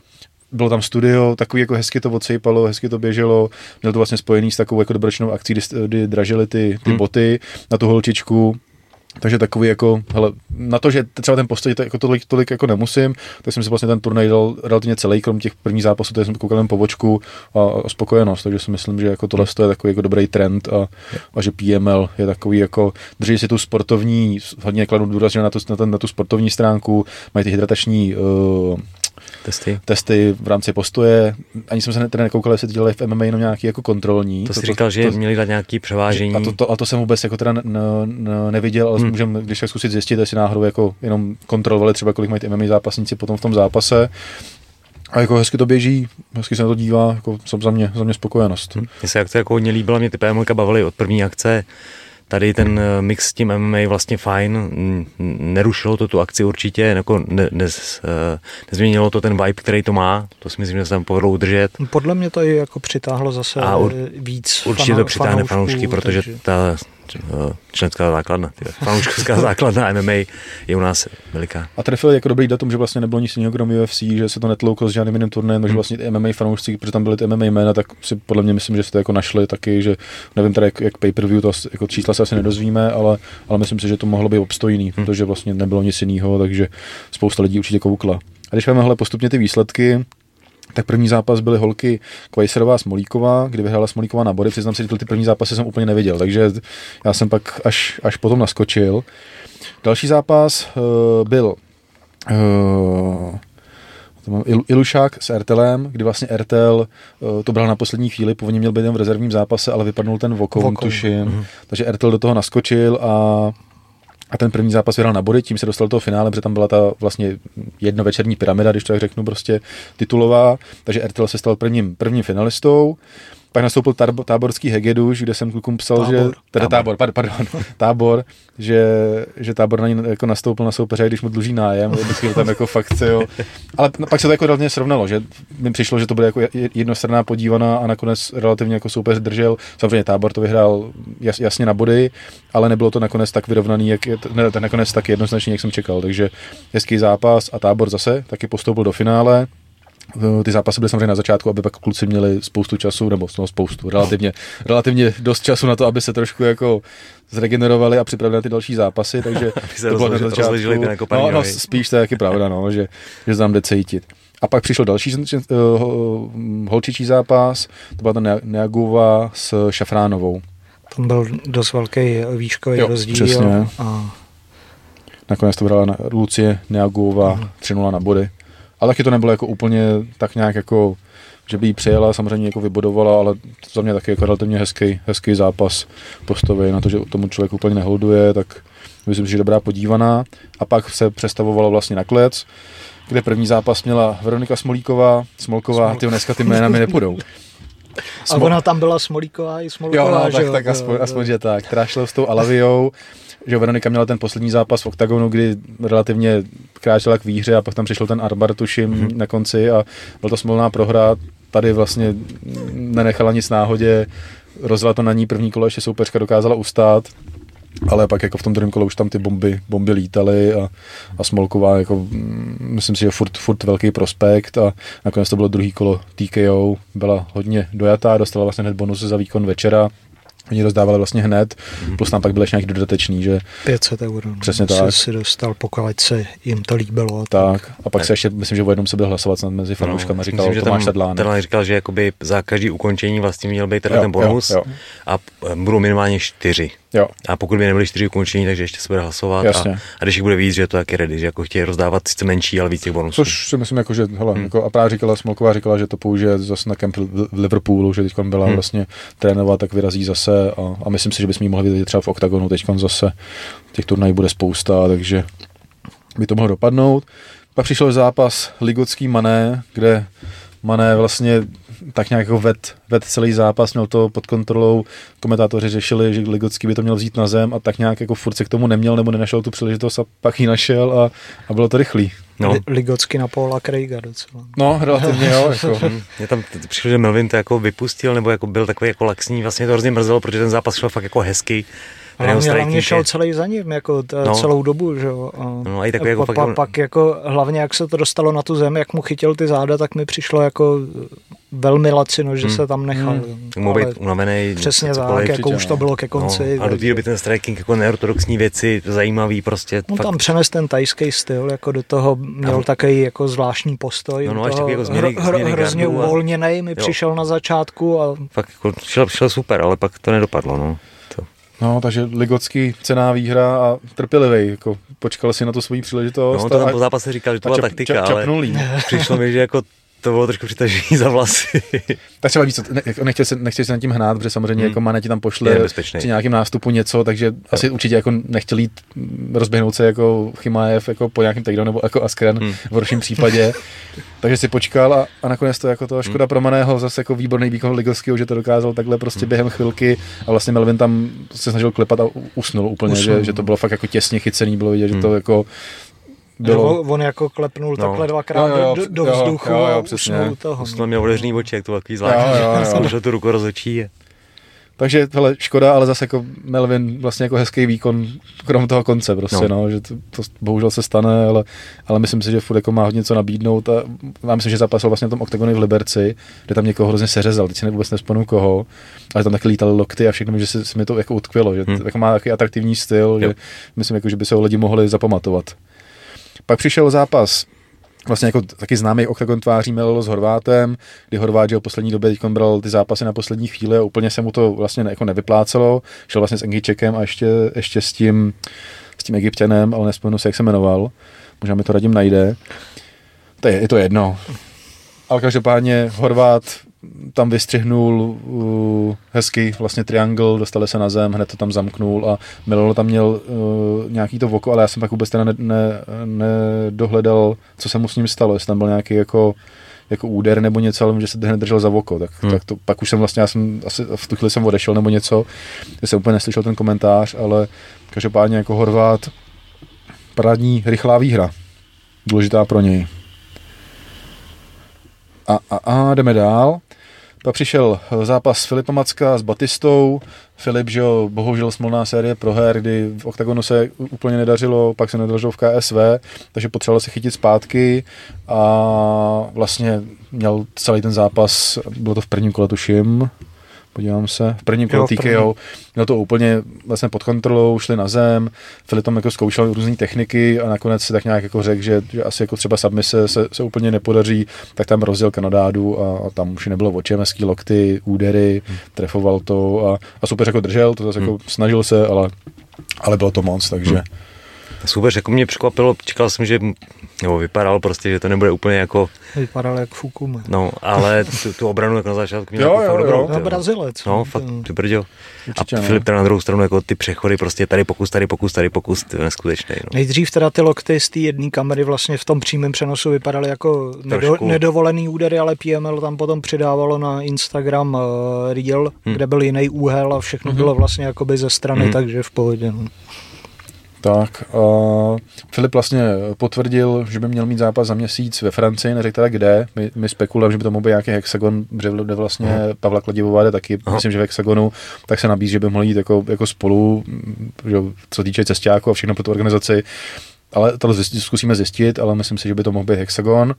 bylo tam studio, takový jako hezky to odsejpalo, hezky to běželo, měl to vlastně spojený s takovou jako dobročnou akcí, kdy, kdy dražili ty, ty hmm. boty na tu holčičku, takže takový jako, hele, na to, že třeba ten postoj to, jako tolik, tolik jako nemusím, tak jsem si vlastně ten turnaj dal relativně celý, krom těch prvních zápasů, takže jsem koukal jen po vočku a, a, spokojenost, takže si myslím, že jako tohle je takový jako dobrý trend a, a, že PML je takový jako, drží si tu sportovní, hodně kladu důraz na tu, na, ten, na tu sportovní stránku, mají ty hydratační uh, testy. testy v rámci postoje. Ani jsem se teda nekoukal, jestli dělali v MMA jenom nějaký jako kontrolní. To, to si říkal, to, že to, měli dát nějaký převážení. A to, to, a to jsem vůbec jako teda n, n, neviděl, ale hmm. můžeme, když tak zkusit zjistit, jestli náhodou jako jenom kontrolovali třeba, kolik mají ty MMA zápasníci potom v tom zápase. A jako hezky to běží, hezky se na to dívá, jako jsem za mě, za mě spokojenost. Hmm. Mně se jak to jako hodně líbilo, mě ty PMLka bavily od první akce, tady ten eh, mix s tím MMA vlastně fajn, nerušilo to tu akci určitě, jako ne, ne, eh, nezměnilo to ten vibe, který to má, to si myslím, že se tam povedlo udržet. Podle mě to i jako přitáhlo zase A ur, víc Určitě to přitáhne fanoušky, protože takže... ta členská základna, fanouškovská základna MMA je u nás veliká. A trefil jako dobrý datum, že vlastně nebylo nic jiného krom UFC, že se to netlouklo s žádným jiným turnajem, hmm. že vlastně ty MMA fanoušci, protože tam byly ty MMA jména, tak si podle mě myslím, že to jako našli taky, že nevím teda jak, jak pay-per-view, to jako čísla se asi nedozvíme, ale, ale myslím si, že to mohlo být obstojný, hmm. protože vlastně nebylo nic jiného, takže spousta lidí určitě koukla. A když máme postupně ty výsledky, tak první zápas byly holky Kvajserová Smolíková, kdy vyhrála Smolíková na body. Přiznám si, že ty první zápasy jsem úplně neviděl, takže já jsem pak až, až potom naskočil. Další zápas uh, byl uh, Ilušák s RTLem, kdy vlastně RTL uh, to bral na poslední chvíli, původně měl být jen v rezervním zápase, ale vypadnul ten Vokon, tuším. Mm-hmm. Takže RTL do toho naskočil a a ten první zápas vyhrál na body, tím se dostal do toho finále, protože tam byla ta vlastně jednovečerní pyramida, když to tak řeknu, prostě titulová. Takže RTL se stal prvním, prvním finalistou. Pak nastoupil tábor, táborský Hegeduš, kde jsem klukům psal, tábor. že... Teda tábor, tábor pardon, tábor, že, že tábor na ní jako nastoupil na soupeře, když mu dluží nájem, vždycky tam jako fakt, jo. Ale pak se to jako relativně srovnalo, že mi přišlo, že to bude jako jednostranná podívaná a nakonec relativně jako soupeř držel. Samozřejmě tábor to vyhrál jas, jasně na body, ale nebylo to nakonec tak vyrovnaný, jak je, ne, nakonec tak jednoznačně, jak jsem čekal. Takže hezký zápas a tábor zase taky postoupil do finále. Eh, ty zápasy byly samozřejmě na začátku, aby pak kluci měli spoustu času, nebo no, spoustu, relativně, relativně dost času na to, aby se trošku jako zregenerovali a připravili na ty další zápasy, takže to bylo na začátku. No, no, spíš to je taky pravda, no, že, že tam jde cítit. A pak přišel další uh, holčičí zápas, to byla ta Neagova s Šafránovou. Tam byl dost velký výškový jo, rozdíl. Přesně. A... Nakonec to byla Lucie Neagova, uh-huh. 3 na body. Ale taky to nebylo jako úplně tak nějak jako, že by jí přijela, samozřejmě jako vybodovala, ale za mě taky jako relativně hezký, hezký zápas postavy na to, že tomu člověk úplně neholduje, tak myslím si, že dobrá podívaná. A pak se přestavovalo vlastně na klec, kde první zápas měla Veronika Smolíková, Smolková, Smolk. ty dneska ty jména mi nepůjdou. Smol... A ona tam byla Smolíková i Smolková, jo, no, tak, jo, tak aspoň, aspoň, že tak. Která šla s tou Alaviou, že Veronika měla ten poslední zápas v OKTAGONu, kdy relativně kráčela k výhře a pak tam přišel ten Arbar, tuším, mm-hmm. na konci a byl to smolná prohra. Tady vlastně nenechala nic náhodě, rozvala to na ní první kolo, ještě soupeřka dokázala ustát, ale pak jako v tom druhém kole už tam ty bomby, bomby lítaly a, a Smolková jako, mm, myslím si, že furt, furt velký prospekt a nakonec to bylo druhý kolo TKO, byla hodně dojatá, dostala vlastně hned bonus za výkon večera, Oni rozdávali vlastně hned, mm-hmm. plus tam pak byl ještě nějaký dodatečný, že... 500 eur. No. Přesně tak. si dostal, pokud se jim to líbilo. Tak. tak. A pak ne. se ještě, myslím, že o jednom se byl hlasovat snad mezi fanouškami, no, říkal myslím, Tomáš Sedlán. Ten říkal, že jakoby za každý ukončení vlastně měl být teda jo, ten bonus jo, jo. a budou minimálně čtyři. Jo. A pokud by nebyly čtyři ukončení, takže ještě se bude hlasovat. A, a, když jich bude víc, že to taky ready, že jako chtějí rozdávat sice menší, ale víc těch bonusů. Což si myslím, jako, že hele, hmm. jako, a právě říkala Smolková, říkala, že to použije zase na kemp v Liverpoolu, že teď byla hmm. vlastně trénovat, tak vyrazí zase a, a myslím si, že bychom ji mohli vidět třeba v OKTAGONu, teď zase těch turnajů bude spousta, takže by to mohlo dopadnout. Pak přišel zápas Ligocký Mané, kde Mané vlastně tak nějak jako ved, ved celý zápas, měl to pod kontrolou, komentátoři řešili, že Ligocký by to měl vzít na zem a tak nějak jako furt se k tomu neměl nebo nenašel tu příležitost a pak ji našel a, a bylo to rychlý. No. Ligocky na Paula Craiga docela. No, relativně jo. Jako. Mě tam přišlo, že Melvin to jako vypustil, nebo jako byl takový jako laxní, vlastně to hrozně mrzelo, protože ten zápas šel fakt jako hezký Hlavně, hlavně šel celý za ním, jako t- no. celou dobu, že jo. A no, a i takový jako pa, fakt, pa, pak jako hlavně jak se to dostalo na tu zem, jak mu chytil ty záda, tak mi přišlo jako velmi lacino, že hmm. se tam nechal. Hmm. Mohl být unavený. Přesně tak, jako už to bylo ke konci. No, a do té doby ten striking jako neortodoxní věci, zajímavý prostě. No fakt. tam přenes ten tajský styl, jako do toho měl no. takový jako zvláštní postoj. No, no až jako změny, hro, hro, hrozně uvolněný mi jo. přišel na začátku. A... Fakt jako šel, šel super, ale pak to nedopadlo. No. No, takže Ligocký cená výhra a trpělivý, jako počkal si na to svoji příležitost. No, to tam po zápase říkal, že to byla čap, taktika, čap, ale přišlo mi, že jako to bylo trošku přitažení za vlasy. tak třeba víc, ne, nechtěl se, nechtěl se nad tím hnát, protože samozřejmě hmm. jako Mane ti tam pošle při nějakém nástupu něco, takže jo. asi určitě jako nechtěl jít rozběhnout se jako Chimaev jako po nějakém takedownu nebo jako Askren hmm. v horším případě. takže si počkal a, a, nakonec to jako to hmm. škoda hmm. pro Maného, zase jako výborný výkon Ligovského, že to dokázal takhle prostě hmm. během chvilky a vlastně Melvin tam se snažil klepat a usnul úplně, usnul. Že, že, to bylo fakt jako těsně chycený, bylo vidět, hmm. že to jako bylo... On jako klepnul no. takhle dvakrát jo, jo, do, do vzduchu jo, jo, jo, a usnul toho. Usnul měl otevřený oči, jak to takový zvláštní. Jsem tu ruku rozočí. Takže hele, škoda, ale zase jako Melvin vlastně jako hezký výkon, krom toho konce prostě, no, no že to, to, bohužel se stane, ale, ale myslím si, že furt jako má hodně co nabídnout a já myslím, že zápasil vlastně na tom oktagonu v Liberci, kde tam někoho hrozně seřezal, teď si vůbec nespomenu koho, ale tam taky lítaly lokty a všechno, že se, se mi to jako utkvělo, že hmm. to, jako má takový atraktivní styl, jo. že myslím, jako, že by se ho lidi mohli zapamatovat. Pak přišel zápas vlastně jako taky známý oktagon tváří Melilo s Horvátem, kdy Horvát, že poslední době teď bral ty zápasy na poslední chvíli a úplně se mu to vlastně jako nevyplácelo. Šel vlastně s Engičekem a ještě, ještě s tím, s tím Egyptianem, ale nespomenu se, jak se jmenoval. Možná mi to radím najde. To je, je to jedno. Ale každopádně Horvát tam vystřihnul uh, hezký vlastně triangle, dostali se na zem, hned to tam zamknul a Milolo tam měl uh, nějaký to voko, ale já jsem pak vůbec teda nedohledal, ne, ne co se mu s ním stalo, jestli tam byl nějaký jako jako úder nebo něco, ale že se hned držel za voko, tak, hmm. tak to, pak už jsem vlastně, já jsem asi v tu chvíli jsem odešel nebo něco, já jsem úplně neslyšel ten komentář, ale každopádně jako Horvát parádní rychlá výhra, důležitá pro něj. A, a, a jdeme dál. Pak přišel zápas Filipa Macka s Batistou. Filip, že jo, bohužel smolná série proher, kdy v OKTAGONu se úplně nedařilo, pak se nedařilo v KSV, takže potřeboval se chytit zpátky a vlastně měl celý ten zápas, bylo to v prvním kole tuším, podívám se, v prvním kole TKO, měl to úplně vlastně pod kontrolou, šli na zem, Filip tam jako zkoušel různé techniky a nakonec si tak nějak jako řekl, že, že asi jako třeba submise se, se úplně nepodaří, tak tam rozděl Kanadádu a, a tam už nebylo očem, hezký lokty, údery, hmm. trefoval to a, a super jako držel, to zase jako hmm. jako snažil se, ale, ale bylo to moc, takže... Hmm Super, jako mě překvapilo, čekal jsem, že, nebo vypadal prostě, že to nebude úplně jako... Vypadal jak Fukum. No, ale tu, tu obranu jako na začátku měl jo, jako jo, dobrou. Jo, no, Brazilec. No, fakt, ty. Určitě, a no. Filip teda na druhou stranu, jako ty přechody, prostě tady pokus, tady pokus, tady pokus, to je neskutečný. No. Nejdřív teda ty lokty z té jedné kamery vlastně v tom přímém přenosu vypadaly jako nedo, nedovolený údery, ale PML tam potom přidávalo na Instagram uh, Reel, hmm. kde byl jiný úhel a všechno hmm. bylo vlastně jakoby ze strany, hmm. takže v pohodě. No. Tak, uh, Filip vlastně potvrdil, že by měl mít zápas za měsíc ve Francii, neřekl teda kde. My, my spekulujeme, že by to mohl být nějaký hexagon, kde vlastně uh-huh. Pavla Kladivová jde taky, uh-huh. myslím, že v hexagonu, tak se nabízí, že by mohli jít jako, jako spolu, že, co týče cestáku a všechno pro tu organizaci. Ale to zkusíme zjistit, ale myslím si, že by to mohl být hexagon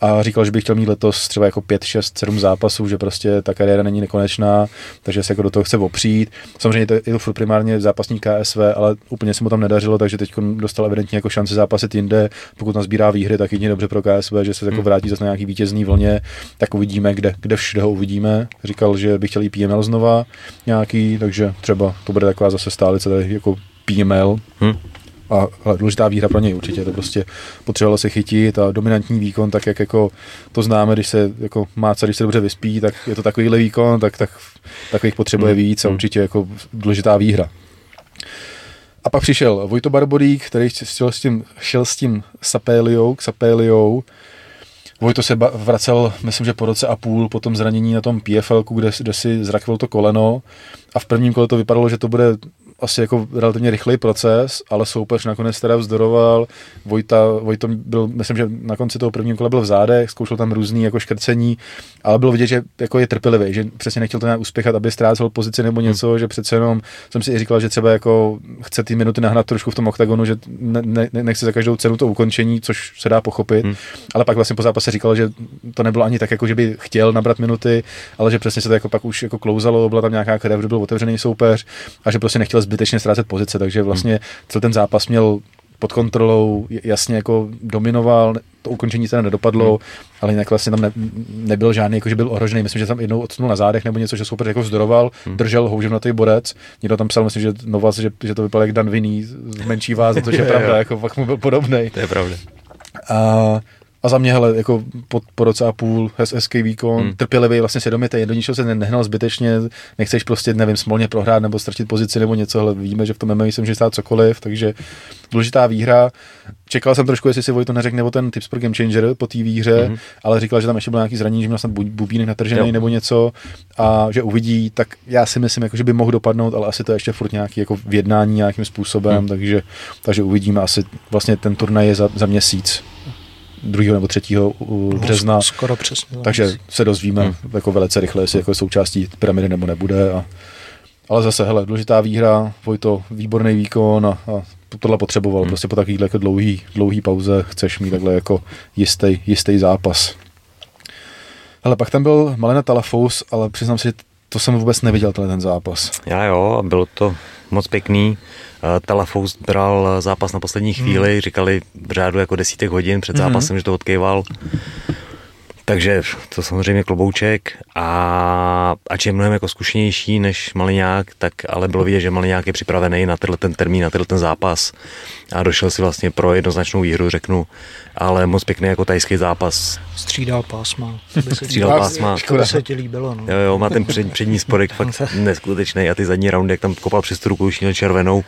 a říkal, že by chtěl mít letos třeba jako 5, 6, 7 zápasů, že prostě ta kariéra není nekonečná, takže se jako do toho chce opřít. Samozřejmě to je to furt primárně zápasník KSV, ale úplně se mu tam nedařilo, takže teď dostal evidentně jako šanci zápasit jinde. Pokud sbírá výhry, tak jedině dobře pro KSV, že se jako hmm. vrátí zase na nějaký vítězný vlně, tak uvidíme, kde, kde všude ho uvidíme. Říkal, že by chtěl i PML znova nějaký, takže třeba to bude taková zase stálice tady jako PML. Hmm a ale důležitá výhra pro něj určitě, to prostě potřebovalo se chytit a dominantní výkon, tak jak jako to známe, když se jako má když se dobře vyspí, tak je to takovýhle výkon, tak, tak takových potřebuje hmm. víc a hmm. určitě jako důležitá výhra. A pak přišel Vojto Barborík, který šel s tím, šel s tím Sapéliou, k Sapéliou. Vojto se vracel, myslím, že po roce a půl po tom zranění na tom PFL, kde, kde si zrakvil to koleno a v prvním kole to vypadalo, že to bude asi jako relativně rychlý proces, ale soupeř nakonec teda vzdoroval. Vojta, Vojto byl, myslím, že na konci toho prvního kola byl v zádech, zkoušel tam různý jako škrcení, ale bylo vidět, že jako je trpělivý, že přesně nechtěl to nějak uspěchat, aby ztrácel pozici nebo něco, hmm. že přece jenom jsem si i říkal, že třeba jako chce ty minuty nahnat trošku v tom oktagonu, že ne, ne, nechce za každou cenu to ukončení, což se dá pochopit, hmm. ale pak vlastně po zápase říkal, že to nebylo ani tak, jako že by chtěl nabrat minuty, ale že přesně se to jako pak už jako klouzalo, byla tam nějaká krev, byl otevřený soupeř a že prostě nechtěl zbytečně ztrácet pozice, takže vlastně celý ten zápas měl pod kontrolou, jasně jako dominoval, to ukončení se nedopadlo, hmm. ale jinak vlastně tam ne, nebyl žádný, jako že byl ohrožený. Myslím, že tam jednou odsunul na zádech nebo něco, že soupeř jako vzdoroval, hmm. držel houžem na ty borec. Někdo tam psal, myslím, že Novas, že, že to vypadalo jak Dan Vinný z menší váze, což je pravda, jako fakt mu byl podobný. To je pravda. A a za mě, hele, jako po, po roce a půl, hezký výkon, hmm. trpělivý, vlastně svědomitý, do ničeho se nehnal zbytečně, nechceš prostě, nevím, smolně prohrát nebo ztratit pozici nebo něco, ale víme, že v tom MMA se může stát cokoliv, takže důležitá výhra. Čekal jsem trošku, jestli si Vojto neřekne nebo ten tips pro Game Changer po té výhře, hmm. ale říkal, že tam ještě byl nějaký zranění, že měl snad bubínek natržený jo. nebo něco a že uvidí, tak já si myslím, jako, že by mohl dopadnout, ale asi to je ještě furt nějaký jako v jednání nějakým způsobem, hmm. takže, takže uvidíme asi vlastně ten turnaj je za, za měsíc. 2. nebo 3. března. No, skoro přesně. Takže se dozvíme hmm. jako velice rychle, jestli jako součástí pyramidy nebo nebude. A, ale zase, hele, důležitá výhra, Vojto, výborný výkon a, a tohle potřeboval. Hmm. Prostě po takovýhle jako dlouhý, dlouhý pauze chceš mít takhle jako jistý, jistý zápas. Ale pak tam byl Malena Talafous, ale přiznám si, to jsem vůbec neviděl, ten zápas. Já jo, bylo to moc pěkný. Eh, Talafous bral zápas na poslední chvíli, hmm. říkali v řádu jako desítek hodin před zápasem, hmm. že to odkejval. Takže to samozřejmě klobouček a ač je mnohem jako zkušenější než Maliňák, tak ale bylo vidět, že Maliňák je připravený na tenhle ten termín, na tenhle ten zápas a došel si vlastně pro jednoznačnou výhru, řeknu, ale moc pěkný jako tajský zápas. Střídal pásma. Střídal pásma. To by se ti líbilo. No. Jo, jo, má ten před, přední spodek fakt neskutečný a ty zadní roundy, jak tam kopal přes tu ruku, červenou,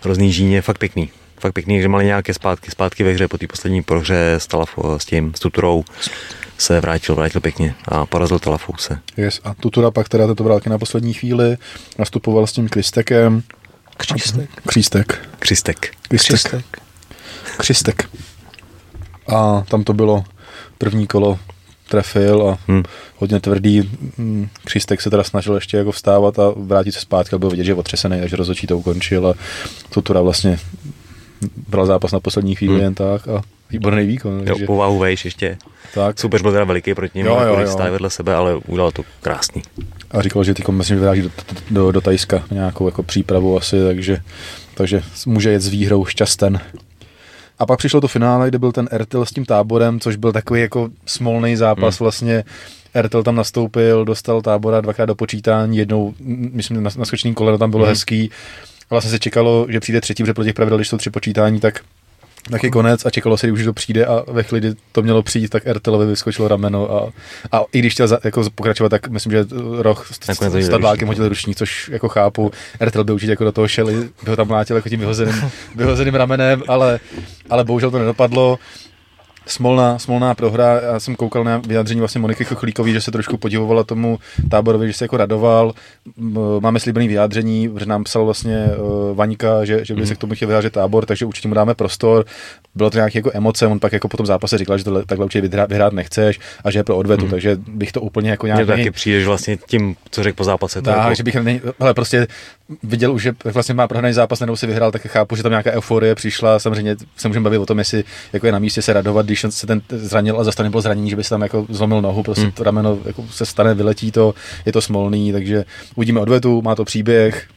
hrozný žíně, fakt pěkný fakt pěkný, že mali nějaké zpátky, zpátky ve hře po té poslední prohře s, talafo, s tím, s Tuturou se vrátil, vrátil pěkně a porazil Talafouse. Yes. A Tutura pak teda to bral na poslední chvíli, nastupoval s tím Kristekem. Křístek. Křístek. Křístek. Křístek. Křístek. A tam to bylo první kolo trefil a hmm. hodně tvrdý. Hmm, Křístek se teda snažil ještě jako vstávat a vrátit se zpátky, byl vidět, že je otřesený, takže rozhodčí to ukončil a Tutura vlastně bral zápas na poslední chvíli hmm. jen tak a výborný výkon. Jo, povahu vejš ještě. Tak. Super byl teda veliký proti němu, jo, jo, jo. stále vedle sebe, ale udělal to krásný. A říkal, že tyko myslím, že vyráží do, do, do Tajska nějakou jako přípravu asi, takže, takže může jet s výhrou šťasten. A pak přišlo to finále, kde byl ten Ertel s tím táborem, což byl takový jako smolný zápas hmm. vlastně. Ertel tam nastoupil, dostal tábora dvakrát do počítání, jednou, myslím, na, na skočným koleno tam bylo hmm. hezký. Vlastně se čekalo, že přijde třetí, protože pro těch pravidel, když jsou tři počítání, tak taky konec a čekalo se, že už to přijde a ve chvíli, kdy to mělo přijít, tak Ertelovi vyskočilo rameno a, a i když chtěl za, jako pokračovat, tak myslím, že roh s tadlákem hodil ručník, což jako chápu. Ertel by určitě jako do toho šel, by ho tam mlátil jako tím vyhozeným, vyhozeným ramenem, ale, ale bohužel to nedopadlo smolná, smolná prohra. Já jsem koukal na vyjádření vlastně Moniky Chochlíkový, že se trošku podivovala tomu táborovi, že se jako radoval. Máme slíbený vyjádření, protože nám psal vlastně uh, Vaňka, že, že by se k tomu chtěl vyjádřit tábor, takže určitě mu dáme prostor. Bylo to nějaké jako emoce, on pak jako po tom zápase říkal, že to takhle určitě vyhrát, vyhrát nechceš a že je pro odvetu, mm. takže bych to úplně jako nějak... Mně taky přijdeš vlastně tím, co řekl po zápase. Tak, jako... že bych ne, ale prostě viděl už, že vlastně má prohraný zápas, nebo si vyhrál, tak chápu, že tam nějaká euforie přišla. Samozřejmě se můžeme bavit o tom, jestli jako je na místě se radovat, když se ten zranil a zase nebylo zranění, že by se tam jako zlomil nohu, prostě hmm. to rameno jako se stane, vyletí to, je to smolný, takže uvidíme odvetu, má to příběh,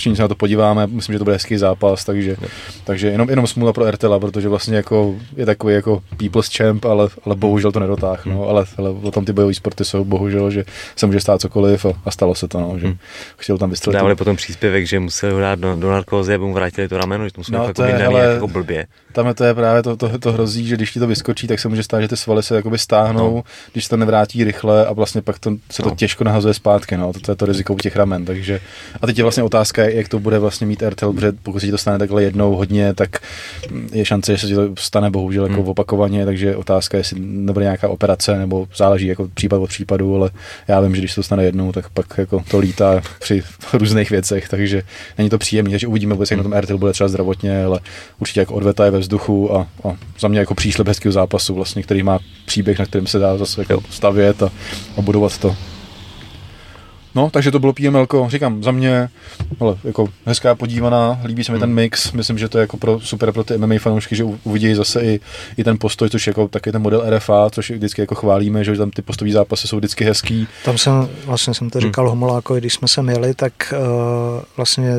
všichni se na to podíváme, myslím, že to bude hezký zápas, takže, takže jenom, jenom smůla pro RTL, protože vlastně jako je takový jako people's champ, ale, ale bohužel to nedotáh, no, ale, ale o tom ty bojové sporty jsou bohužel, že se může stát cokoliv a, a stalo se to, no, že hmm. chtěl tam vystřelit. Dávali potom příspěvek, že museli ho dát do, do narkózy, aby mu vrátili to rameno, že to museli no, jako, to je, ale, jako blbě. tam to je právě to, to, to, hrozí, že když ti to vyskočí, tak se může stát, že ty svaly se jakoby stáhnou, no. když se to nevrátí rychle a vlastně pak to, se to no. těžko nahazuje zpátky, no, to, to je to riziko u těch ramen, takže a teď je vlastně otázka, jak to bude vlastně mít RTL, protože pokud se ti to stane takhle jednou hodně, tak je šance, že se ti to stane bohužel jako hmm. opakovaně, takže otázka, jestli nebude nějaká operace, nebo záleží jako případ od případu, ale já vím, že když se to stane jednou, tak pak jako to lítá při různých věcech, takže není to příjemné, takže uvidíme jak na tom RTL bude třeba zdravotně, ale určitě jako odveta je ve vzduchu a, a za mě jako příšlep hezkého zápasu, vlastně, který má příběh, na kterém se dá zase jako stavět a, a budovat to. No, takže to bylo PML, říkám, za mě ale jako hezká podívaná, líbí se mi hmm. ten mix, myslím, že to je jako pro, super pro ty MMA fanoušky, že uvidí zase i, i ten postoj, což je jako taky ten model RFA, což vždycky jako chválíme, že tam ty postový zápasy jsou vždycky hezký. Tam jsem, vlastně jsem to hmm. říkal hmm. Homolákovi, když jsme se měli, tak uh, vlastně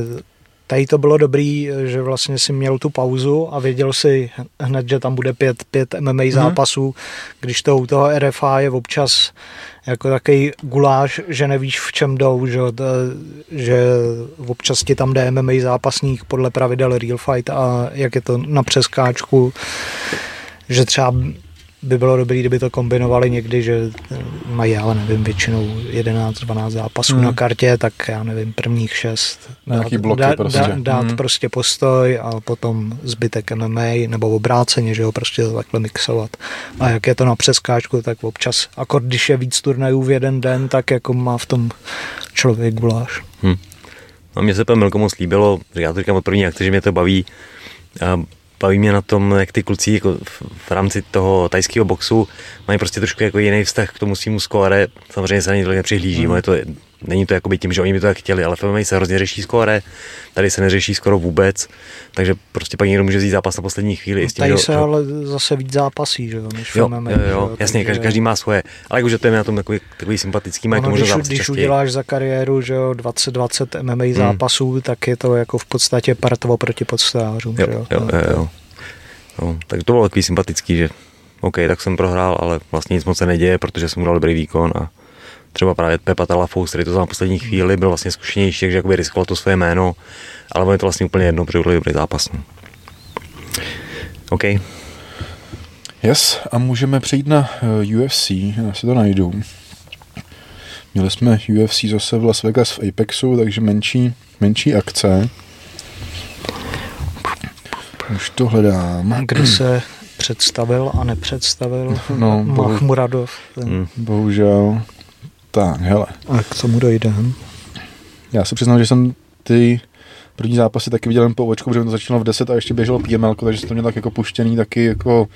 Tady to bylo dobrý, že vlastně si měl tu pauzu a věděl si hned, že tam bude pět, pět MMA mm-hmm. zápasů, když to u toho RFA je občas jako takový guláš, že nevíš v čem jdou, že, že občas ti tam jde MMA zápasník podle pravidel Real Fight a jak je to na přeskáčku, že třeba by bylo dobré, kdyby to kombinovali někdy, že mají, ale nevím, většinou 11-12 zápasů hmm. na kartě, tak já nevím, prvních šest. Nějaký dát, bloky dát, prostě. Dát, dát hmm. prostě postoj a potom zbytek MMA nebo obráceně, že ho prostě takhle mixovat. A jak je to na přeskáčku, tak občas, akor když je víc turnajů v jeden den, tak jako má v tom člověk guláš. Hmm. A mně se pan Milko moc líbilo, já to říkám od první akce, že mě to baví. A baví mě na tom, jak ty kluci jako v rámci toho tajského boxu mají prostě trošku jako jiný vztah k tomu svýmu skóre. Samozřejmě se na ně tolik nepřihlíží, mm. to, není to jakoby tím, že oni by to tak chtěli, ale v MMA se hrozně řeší skóre, tady se neřeší skoro vůbec, takže prostě pak někdo může vzít zápas na poslední chvíli. No, tím, tady že, se ale zase víc zápasí, že jo, než jo, MMA. Jo, jo, jasně, každý, každý, má svoje, ale jakože to je na tom takový, takový sympatický, má ono, když, když uděláš za kariéru, že jo, 20-20 MMA hmm. zápasů, tak je to jako v podstatě partovo proti podstářům, jo, jo, jo, jo, jo. No, tak to bylo takový sympatický, že OK, tak jsem prohrál, ale vlastně nic moc se neděje, protože jsem udělal dobrý výkon a třeba právě Pepa Talafous, který to za poslední chvíli byl vlastně zkušenější, takže jakoby riskoval to své jméno, ale bylo to vlastně úplně jedno, protože udělali dobrý zápas. No. OK. Yes, a můžeme přejít na uh, UFC, já si to najdu. Měli jsme UFC zase v Las Vegas v Apexu, takže menší, menší akce. Už to hledám. Kdo se představil a nepředstavil no, Mahmuradov. Hmm. Bohužel. Tak, hele. A k tomu dojdem. Já se přiznám, že jsem ty první zápasy taky viděl jen po očku, protože to začínalo v 10 a ještě běželo PML, takže jsem to měl tak jako puštěný taky jako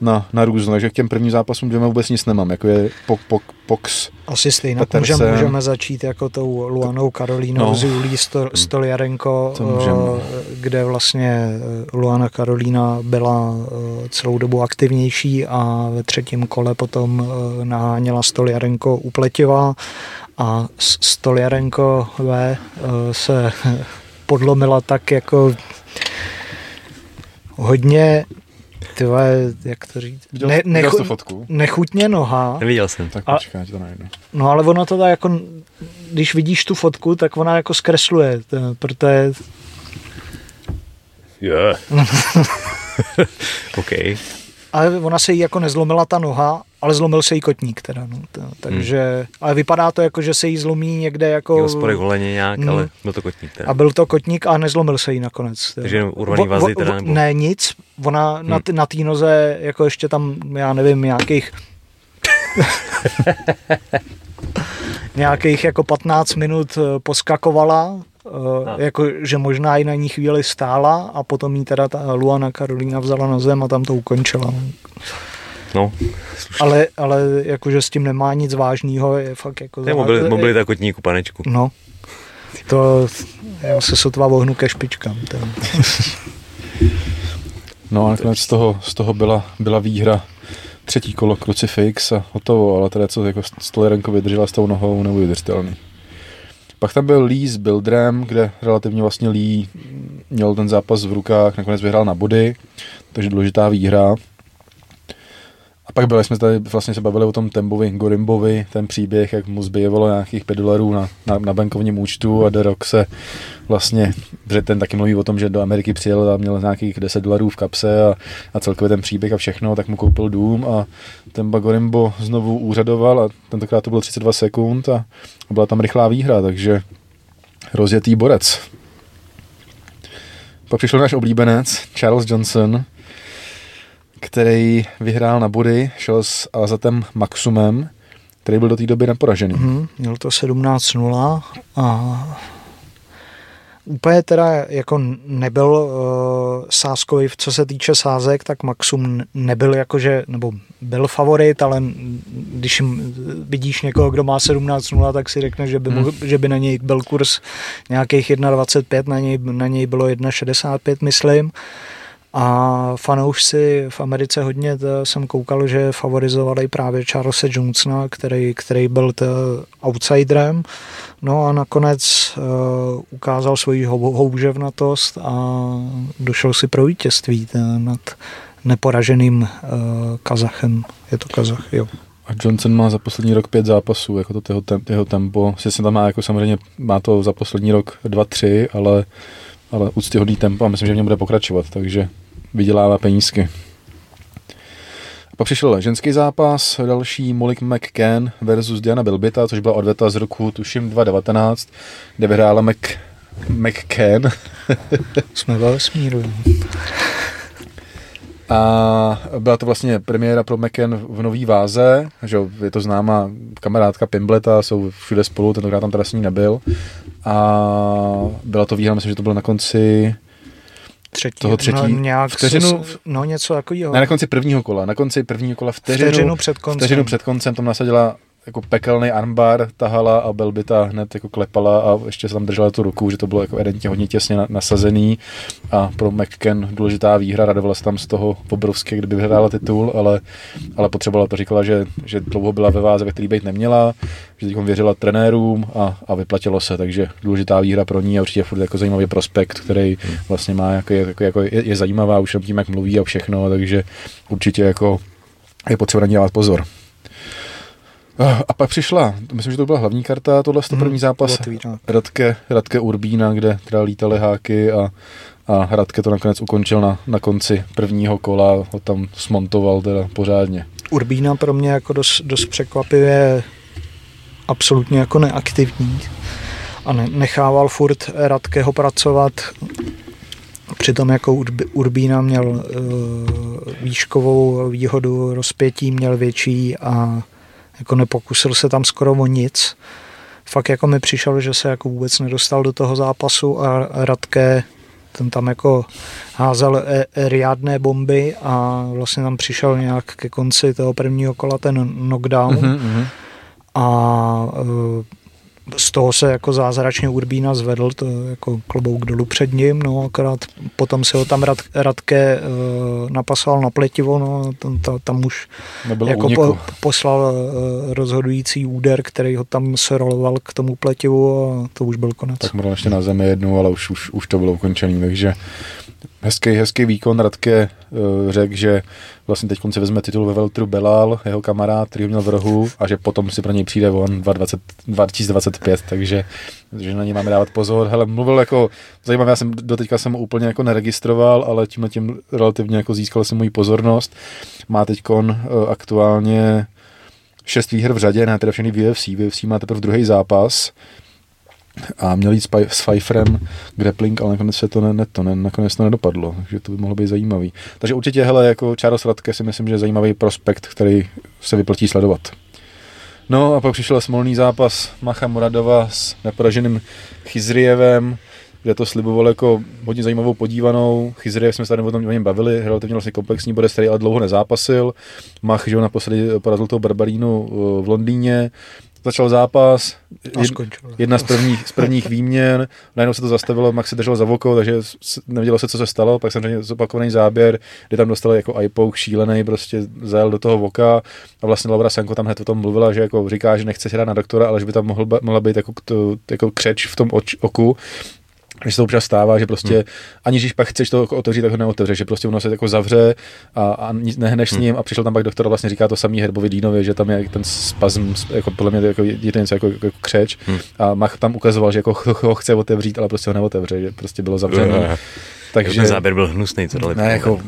na, na různo, takže k těm prvním zápasům dvěma vůbec nic nemám, jako je pok, pok, Pox. Asi stejně můžeme, můžeme začít jako tou Luanou Karolínou no, z Julí hmm. Stoliarenko, uh, kde vlastně eh, Luana Karolína byla uh, celou dobu aktivnější a ve třetím kole potom naháněla Stoliarenko upletivá a Stoliarenkové se podlomila tak jako hodně Tyhle, jak to říct? Viděl, ne, nechu, viděl fotku? Nechutně noha. Neviděl jsem. Tak počkej, to najdu. No ale ono to tak jako, když vidíš tu fotku, tak ona jako zkresluje, protože... Yeah. OK. Ale ona se jí jako nezlomila ta noha, ale zlomil se jí kotník teda, no. takže, hmm. ale vypadá to jako, že se jí zlomí někde jako... Jo, spodek holeně nějak, hmm. ale byl to kotník teda. A byl to kotník a nezlomil se jí nakonec. Takže urvaný vazy teda nebo? Ne, nic, ona hmm. na, na té noze jako ještě tam, já nevím, nějakých... nějakých jako 15 minut eh, poskakovala, Uh, jako, že možná i na ní chvíli stála a potom jí teda ta Luana Karolína vzala na zem a tam to ukončila. No, ale, ale jakože s tím nemá nic vážného, je fakt jako... Je mobil, mobilita kotníku, panečku. No, to já se sotva vohnu ke špičkám. no a nakonec z toho, z toho byla, byla výhra třetí kolo krucifix a hotovo, ale teda co jako Stolerenko vydržela s tou nohou neuvěřitelný. Pak tam byl Lee s Bildrem, kde relativně vlastně Lee měl ten zápas v rukách, nakonec vyhrál na body, takže důležitá výhra. Pak byli jsme tady, vlastně se bavili o tom Tembovi, Gorimbovi, ten příběh, jak mu zbývalo nějakých 5 dolarů na, na, na bankovním účtu a The Rock se vlastně, že ten taky mluví o tom, že do Ameriky přijel a měl nějakých 10 dolarů v kapse a, a celkově ten příběh a všechno, tak mu koupil dům a ten Gorimbo znovu úřadoval a tentokrát to bylo 32 sekund a byla tam rychlá výhra, takže rozjetý borec. Pak přišel náš oblíbenec Charles Johnson, který vyhrál na body, šel s Alzatem Maxumem, který byl do té doby neporažený. Mm, měl to 17-0 a úplně teda jako nebyl uh, sázkový, co se týče sázek, tak Maxum nebyl jakože, nebo byl favorit, ale když vidíš někoho, kdo má 17-0, tak si řekneš, že by, hmm. že by na něj byl kurz nějakých 1,25, na něj, na něj bylo 1,65, myslím. A fanoušci v Americe hodně jsem koukal, že favorizovali právě Charlesa Johnsona, který, který byl outsiderem. No a nakonec uh, ukázal svoji houževnatost a došel si pro vítězství nad neporaženým uh, Kazachem. Je to Kazach, jo. A Johnson má za poslední rok pět zápasů, jako to jeho, jeho tempo. Sice tam má jako samozřejmě, má to za poslední rok dva, tři, ale, ale úctyhodný tempo a myslím, že v něm bude pokračovat, takže vydělává penízky. A pak přišel ženský zápas, další Molik McCann versus Diana Bilbita, což byla odveta z roku, tuším, 2019, kde vyhrála Mc, McCann. Jsme ve vesmíru. A byla to vlastně premiéra pro McCann v nový váze, že je to známá kamarádka Pimbleta, jsou všude spolu, tentokrát tam teda s ní nebyl. A byla to výhra, myslím, že to bylo na konci třetí, toho třetí no, nějak vteřinu, no něco jako jo. Ne, na konci prvního kola, na konci prvního kola vteřinu, vteřinu před koncem. Vteřinu před koncem tam nasadila jako pekelný armbar tahala a Belbita hned jako klepala a ještě se tam držela tu ruku, že to bylo jako evidentně hodně těsně nasazený a pro McKen důležitá výhra, radovala se tam z toho obrovské, kdyby vyhrála titul, ale, ale potřebovala to, říkala, že, že dlouho byla ve váze, ve který být neměla, že teď věřila trenérům a, a vyplatilo se, takže důležitá výhra pro ní a určitě furt jako zajímavý prospekt, který vlastně má, jako, jako, jako je, je zajímavá už tím, jak mluví a všechno, takže určitě jako je potřeba na ní dávat pozor. A pak přišla, myslím, že to byla hlavní karta, tohle hmm, první zápas. Radke, Radke Urbína, kde teda lítaly háky a, a Radke to nakonec ukončil na, na konci prvního kola, ho tam smontoval teda pořádně. Urbína pro mě jako dost, dost překvapivě absolutně jako neaktivní a ne, nechával furt Radkeho pracovat. Přitom jako Urbína měl uh, výškovou výhodu, rozpětí měl větší a jako nepokusil se tam skoro o nic. Fakt jako mi přišel, že se jako vůbec nedostal do toho zápasu a Radke ten tam jako házel e, e, riadné bomby a vlastně tam přišel nějak ke konci toho prvního kola ten knockdown mm-hmm. a e, z toho se jako zázračně Urbína zvedl, to jako klobouk dolů před ním, no akorát potom se ho tam Rad, Radke uh, napasoval na pletivo, no tam, tam, tam už Nebylo jako po, poslal uh, rozhodující úder, který ho tam seroloval k tomu pletivu a to už byl konec. Tak byl ještě na zemi jednou, ale už, už, už to bylo ukončený, takže hezký, hezký výkon. Radke uh, řekl, že vlastně teď si vezme titul ve Veltru Belal, jeho kamarád, který ho měl v rohu a že potom si pro něj přijde on 20, 2025, takže že na něj máme dávat pozor. Hele, mluvil jako zajímavé, já jsem doteďka jsem ho úplně jako neregistroval, ale tím tím relativně jako získal jsem můj pozornost. Má teď uh, aktuálně šest výher v řadě, ne teda všechny v UFC. V má teprve druhý zápas a měl jít s Pfeifferem grappling, ale nakonec se to, ne, ne, to ne, nakonec to nedopadlo, takže to by mohlo být zajímavý. Takže určitě, hele, jako Charles Radke si myslím, že je zajímavý prospekt, který se vyplatí sledovat. No a pak přišel smolný zápas Macha Muradova s neporaženým Chizrievem, kde to sliboval jako hodně zajímavou podívanou. Chizriev jsme se tady o tom o něm bavili, relativně vlastně komplexní bodec, který ale dlouho nezápasil. Mach, že ho naposledy porazil toho Barbarínu eh, v Londýně začal zápas, jed, jedna z prvních, z prvních výměn, najednou se to zastavilo, Max se držel za voko, takže nevědělo se, co se stalo, pak samozřejmě zopakovaný záběr, kdy tam dostal jako iPoke šílený, prostě zajel do toho voka. A vlastně Laura Sanko tam hned o tom mluvila, že jako říká, že nechce si hrát na doktora, ale že by tam mohl, mohla být jako, to, jako křeč v tom oč, oku, když se to občas stává, že prostě hmm. aniž když pak chceš to otevřít, tak ho neotevřeš, že prostě ono se jako zavře a, a nehneš hmm. s ním a přišel tam pak doktor a vlastně říká to samý Herbovi Dínovi, že tam je ten spazm, jako podle mě jako je to něco jako, jako křeč hmm. a Mach tam ukazoval, že jako ho chce otevřít, ale prostě ho neotevře, že prostě bylo zavřené. Hmm. Takže ten záběr byl hnusný, co dali. Ne, jako,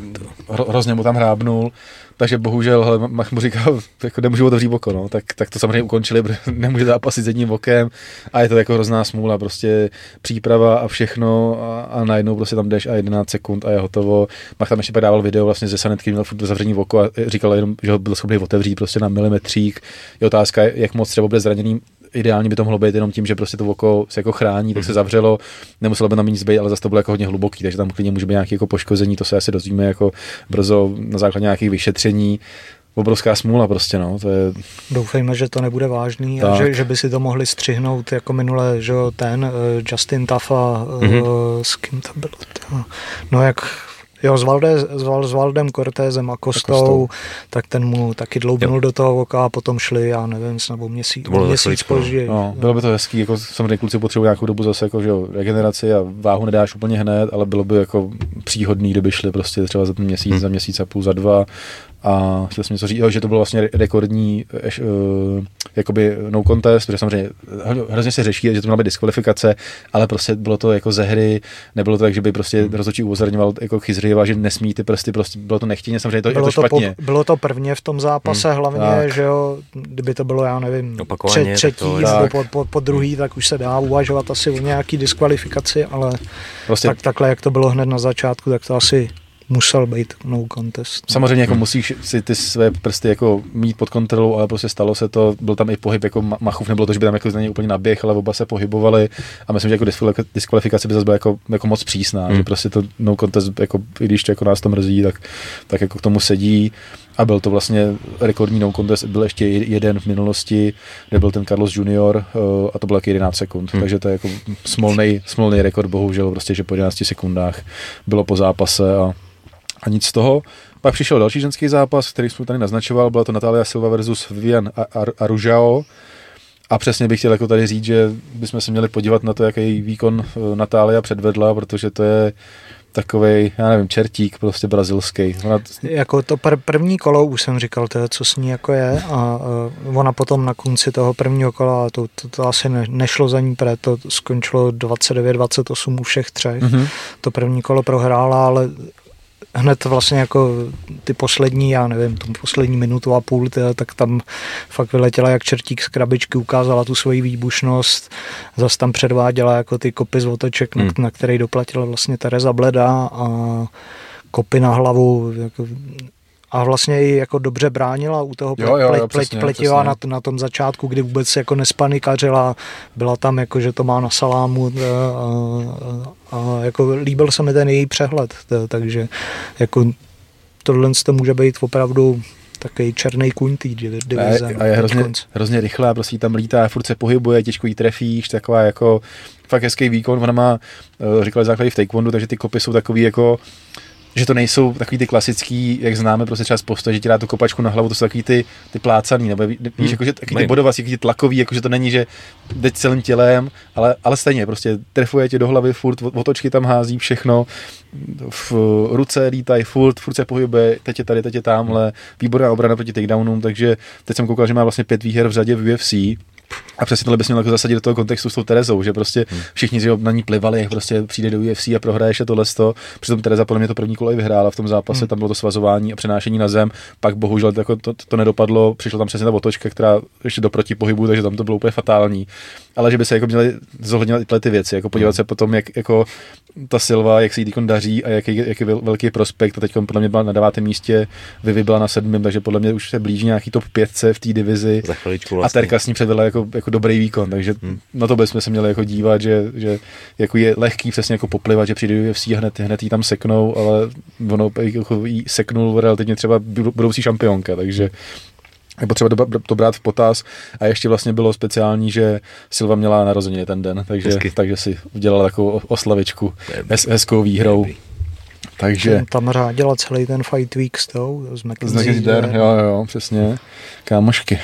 hro, hrozně mu tam hrábnul takže bohužel hele, Mach mu říkal, jako nemůžu otevřít oko, no. tak, tak to samozřejmě ukončili, nemůže zápasit s jedním okem a je to jako hrozná smůla, prostě příprava a všechno a, a najednou prostě tam jdeš a 11 sekund a je hotovo. Mach tam ještě dával video vlastně ze sanitky, měl furt zavření oko a říkal jenom, že ho byl schopný otevřít prostě na milimetřík. Je otázka, jak moc třeba bude zraněný ideálně by to mohlo být jenom tím, že prostě to oko se jako chrání, tak se mhm. zavřelo, nemuselo by tam nic být, ale zase to bylo jako hodně hluboký, takže tam klidně může být nějaké jako poškození, to se asi dozvíme jako brzo na základě nějakých vyšetření obrovská smůla prostě, no. To je... Doufejme, že to nebude vážný tak. a že, že, by si to mohli střihnout jako minule, že ten uh, Justin Taffa, mm-hmm. uh, s kým to bylo, no jak Jo, s, Valde, s, Valdem Cortézem a Kostou, a Kostou, tak ten mu taky dloubnul jo. do toho oka a potom šli, já nevím, snad o měsíc, to bylo měsíc později. No, bylo by to hezký, jako samozřejmě kluci potřebují nějakou dobu zase jako, že jo, regeneraci a váhu nedáš úplně hned, ale bylo by jako příhodný, kdyby šli prostě třeba za ten měsíc, hmm. za měsíc a půl, za dva a chtěl jsem něco říct, jo, že to bylo vlastně rekordní uh, jakoby no contest, protože samozřejmě hrozně se řeší, že to měla být diskvalifikace, ale prostě bylo to jako ze hry, nebylo to tak, že by prostě hmm. rozhodčí upozorňoval jako Chyzryjeva, že nesmí ty prsty, prostě bylo to nechtěně, samozřejmě to, bylo to, to špatně. Po, bylo to prvně v tom zápase, hmm. hlavně, tak. že jo, kdyby to bylo, já nevím, tře, třetí nebo po, po, po druhý, tak už se dá uvažovat asi o nějaký diskvalifikaci, ale prostě. tak, takhle, jak to bylo hned na začátku, tak to asi musel být no contest. Samozřejmě jako hmm. musíš si ty své prsty jako mít pod kontrolou, ale prostě stalo se to, byl tam i pohyb jako Machův, nebylo to, že by tam jako na úplně naběh, ale oba se pohybovali a myslím, že jako diskvalifikace by zase byla jako, jako moc přísná, hmm. že prostě to no contest, jako, i když to jako nás to mrzí, tak, tak jako k tomu sedí a byl to vlastně rekordní no contest, byl ještě jeden v minulosti, kde byl ten Carlos Junior uh, a to bylo jako 11 sekund, hmm. takže to je jako smolný, smolný rekord, bohužel prostě, že po 11 sekundách bylo po zápase a a nic z toho. Pak přišel další ženský zápas, který jsem tady naznačoval, byla to Natalia Silva versus Vivian Arujao. A přesně bych chtěl jako tady říct, že bychom se měli podívat na to, jaký výkon eh, Natália předvedla, protože to je takový, já nevím, čertík prostě brazilský. Ona... Jako to pr- první kolo, už jsem říkal, to, co s ní jako je a uh, ona potom na konci toho prvního kola, to, to, to asi ne, nešlo za ní, protože to skončilo 29-28 u všech třech. Mm-hmm. To první kolo prohrála, ale hned vlastně jako ty poslední, já nevím, tu poslední minutu a půl, tě, tak tam fakt vyletěla jak čertík z krabičky, ukázala tu svoji výbušnost, zas tam předváděla jako ty kopy z otoček, hmm. na, na který doplatila vlastně Tereza Bleda a kopy na hlavu, jako a vlastně i jako dobře bránila u toho jo, jo, jo, pleť, pletiva na, na tom začátku, kdy vůbec jako nespanikařila, byla tam jako, že to má na salámu a, a, a jako líbil se mi ten její přehled, takže jako tohle to může být opravdu takový černý kuň té divize. A, a je hrozně, hrozně rychlá, prostě tam lítá, furt se pohybuje, těžko jí trefíš, taková jako fakt hezký výkon, ona má, eh, říkali základy v taekwondu, takže ty kopy jsou takový jako že to nejsou takový ty klasický, jak známe prostě třeba z postoje, že ti dá tu kopačku na hlavu, to jsou takový ty, ty plácaný, nebo víš, hmm. jako, že taky ty bodovací, ty tlakový, jako, že to není, že jde celým tělem, ale, ale stejně, prostě trefuje tě do hlavy, furt otočky tam hází všechno, v ruce lítají furt, furt se pohybuje, teď je tady, teď je tamhle, výborná obrana proti takedownům, takže teď jsem koukal, že má vlastně pět výher v řadě v UFC, a přesně tohle bys měl jako zasadit do toho kontextu s tou Terezou, že prostě hmm. všichni že na ní plivali, jak prostě přijde do UFC a prohraješ tohle to. Přitom Tereza podle mě to první kolo i vyhrála v tom zápase, hmm. tam bylo to svazování a přenášení na zem, pak bohužel to, jako to, to, to nedopadlo, přišla tam přesně ta otočka, která ještě do protipohybu, takže tam to bylo úplně fatální. Ale že by se jako měli zohledňovat i tyhle ty věci, jako podívat hmm. se potom, jak jako ta Silva, jak se jí daří a jaký, jaký velký prospekt a teď podle mě byla na devátém místě, Vivi byla na sedmém, takže podle mě už se blíží nějaký top 5 v té divizi. Za vlastně. A Terka s ní předvedla jako, jako dobrý výkon, takže hmm. na to bychom se měli jako dívat, že, že jako je lehký přesně jako poplivat, že přijde do UFC a hned, hned jí tam seknou, ale ono jako jí seknul relativně třeba budoucí šampionka, takže je potřeba to brát v potaz a ještě vlastně bylo speciální, že Silva měla narozeniny ten den, takže, takže si udělala takovou oslavičku hez, hezkou výhrou. Takže... Tam řádila celý ten fight week s tou, s McKenzie. jo, jo, přesně. Kámošky.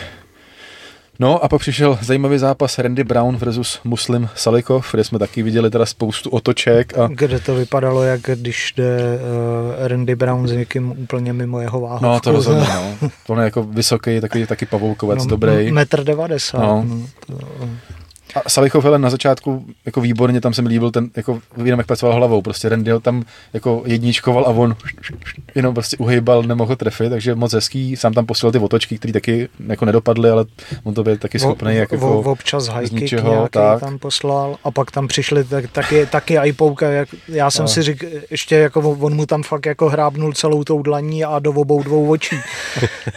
No a pak přišel zajímavý zápas Randy Brown versus Muslim Salikov, kde jsme taky viděli teda spoustu otoček. A... Kde to vypadalo, jak když jde uh, Randy Brown s někým úplně mimo jeho váhu. No to rozhodně, no. To je jako vysoký, takový taky pavoukovec, no, dobrý. Metr devadesát. No. No, to... A Salichov ale na začátku jako výborně, tam se mi líbil ten, jako jenom jak pracoval hlavou, prostě Randy tam jako jedničkoval a on jenom prostě uhejbal, nemohl trefit, takže moc hezký, sám tam posílal ty otočky, které taky jako nedopadly, ale on to byl taky schopný jak jako v, občas hajky tak. tam poslal a pak tam přišli tak, taky, taky i pouka, jak, já jsem a. si říkal, ještě jako on mu tam fakt jako hrábnul celou tou dlaní a do obou dvou očí.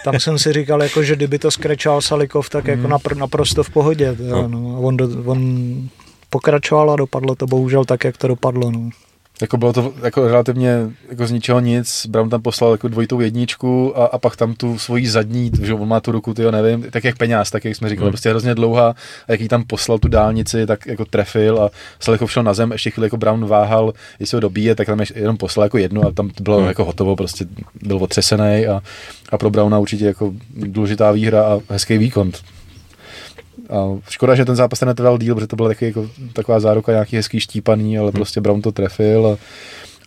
tam jsem si říkal, jako, že kdyby to skrečal Salikov, tak jako mm. napr, naprosto v pohodě. No. No. On, do, on pokračoval a dopadlo to bohužel tak, jak to dopadlo. No. Jako bylo to jako relativně jako z ničeho nic, Brown tam poslal jako dvojitou jedničku a, a pak tam tu svoji zadní, že on má tu ruku, tyjo, nevím, tak jak peněz, tak jak jsme říkali, hmm. prostě hrozně dlouhá a jak jí tam poslal tu dálnici, tak jako trefil a Salechov šel na zem, ještě chvíli jako Brown váhal, jestli ho dobíje, tak tam jenom poslal jako jednu a tam bylo hmm. jako hotovo, prostě byl otřesený a, a pro Browna určitě jako důležitá výhra a hezký výkon. A škoda, že ten zápas ten netrval díl, protože to byla taky jako, taková záruka nějaký hezký štípaný, ale hmm. prostě Brown to trefil a,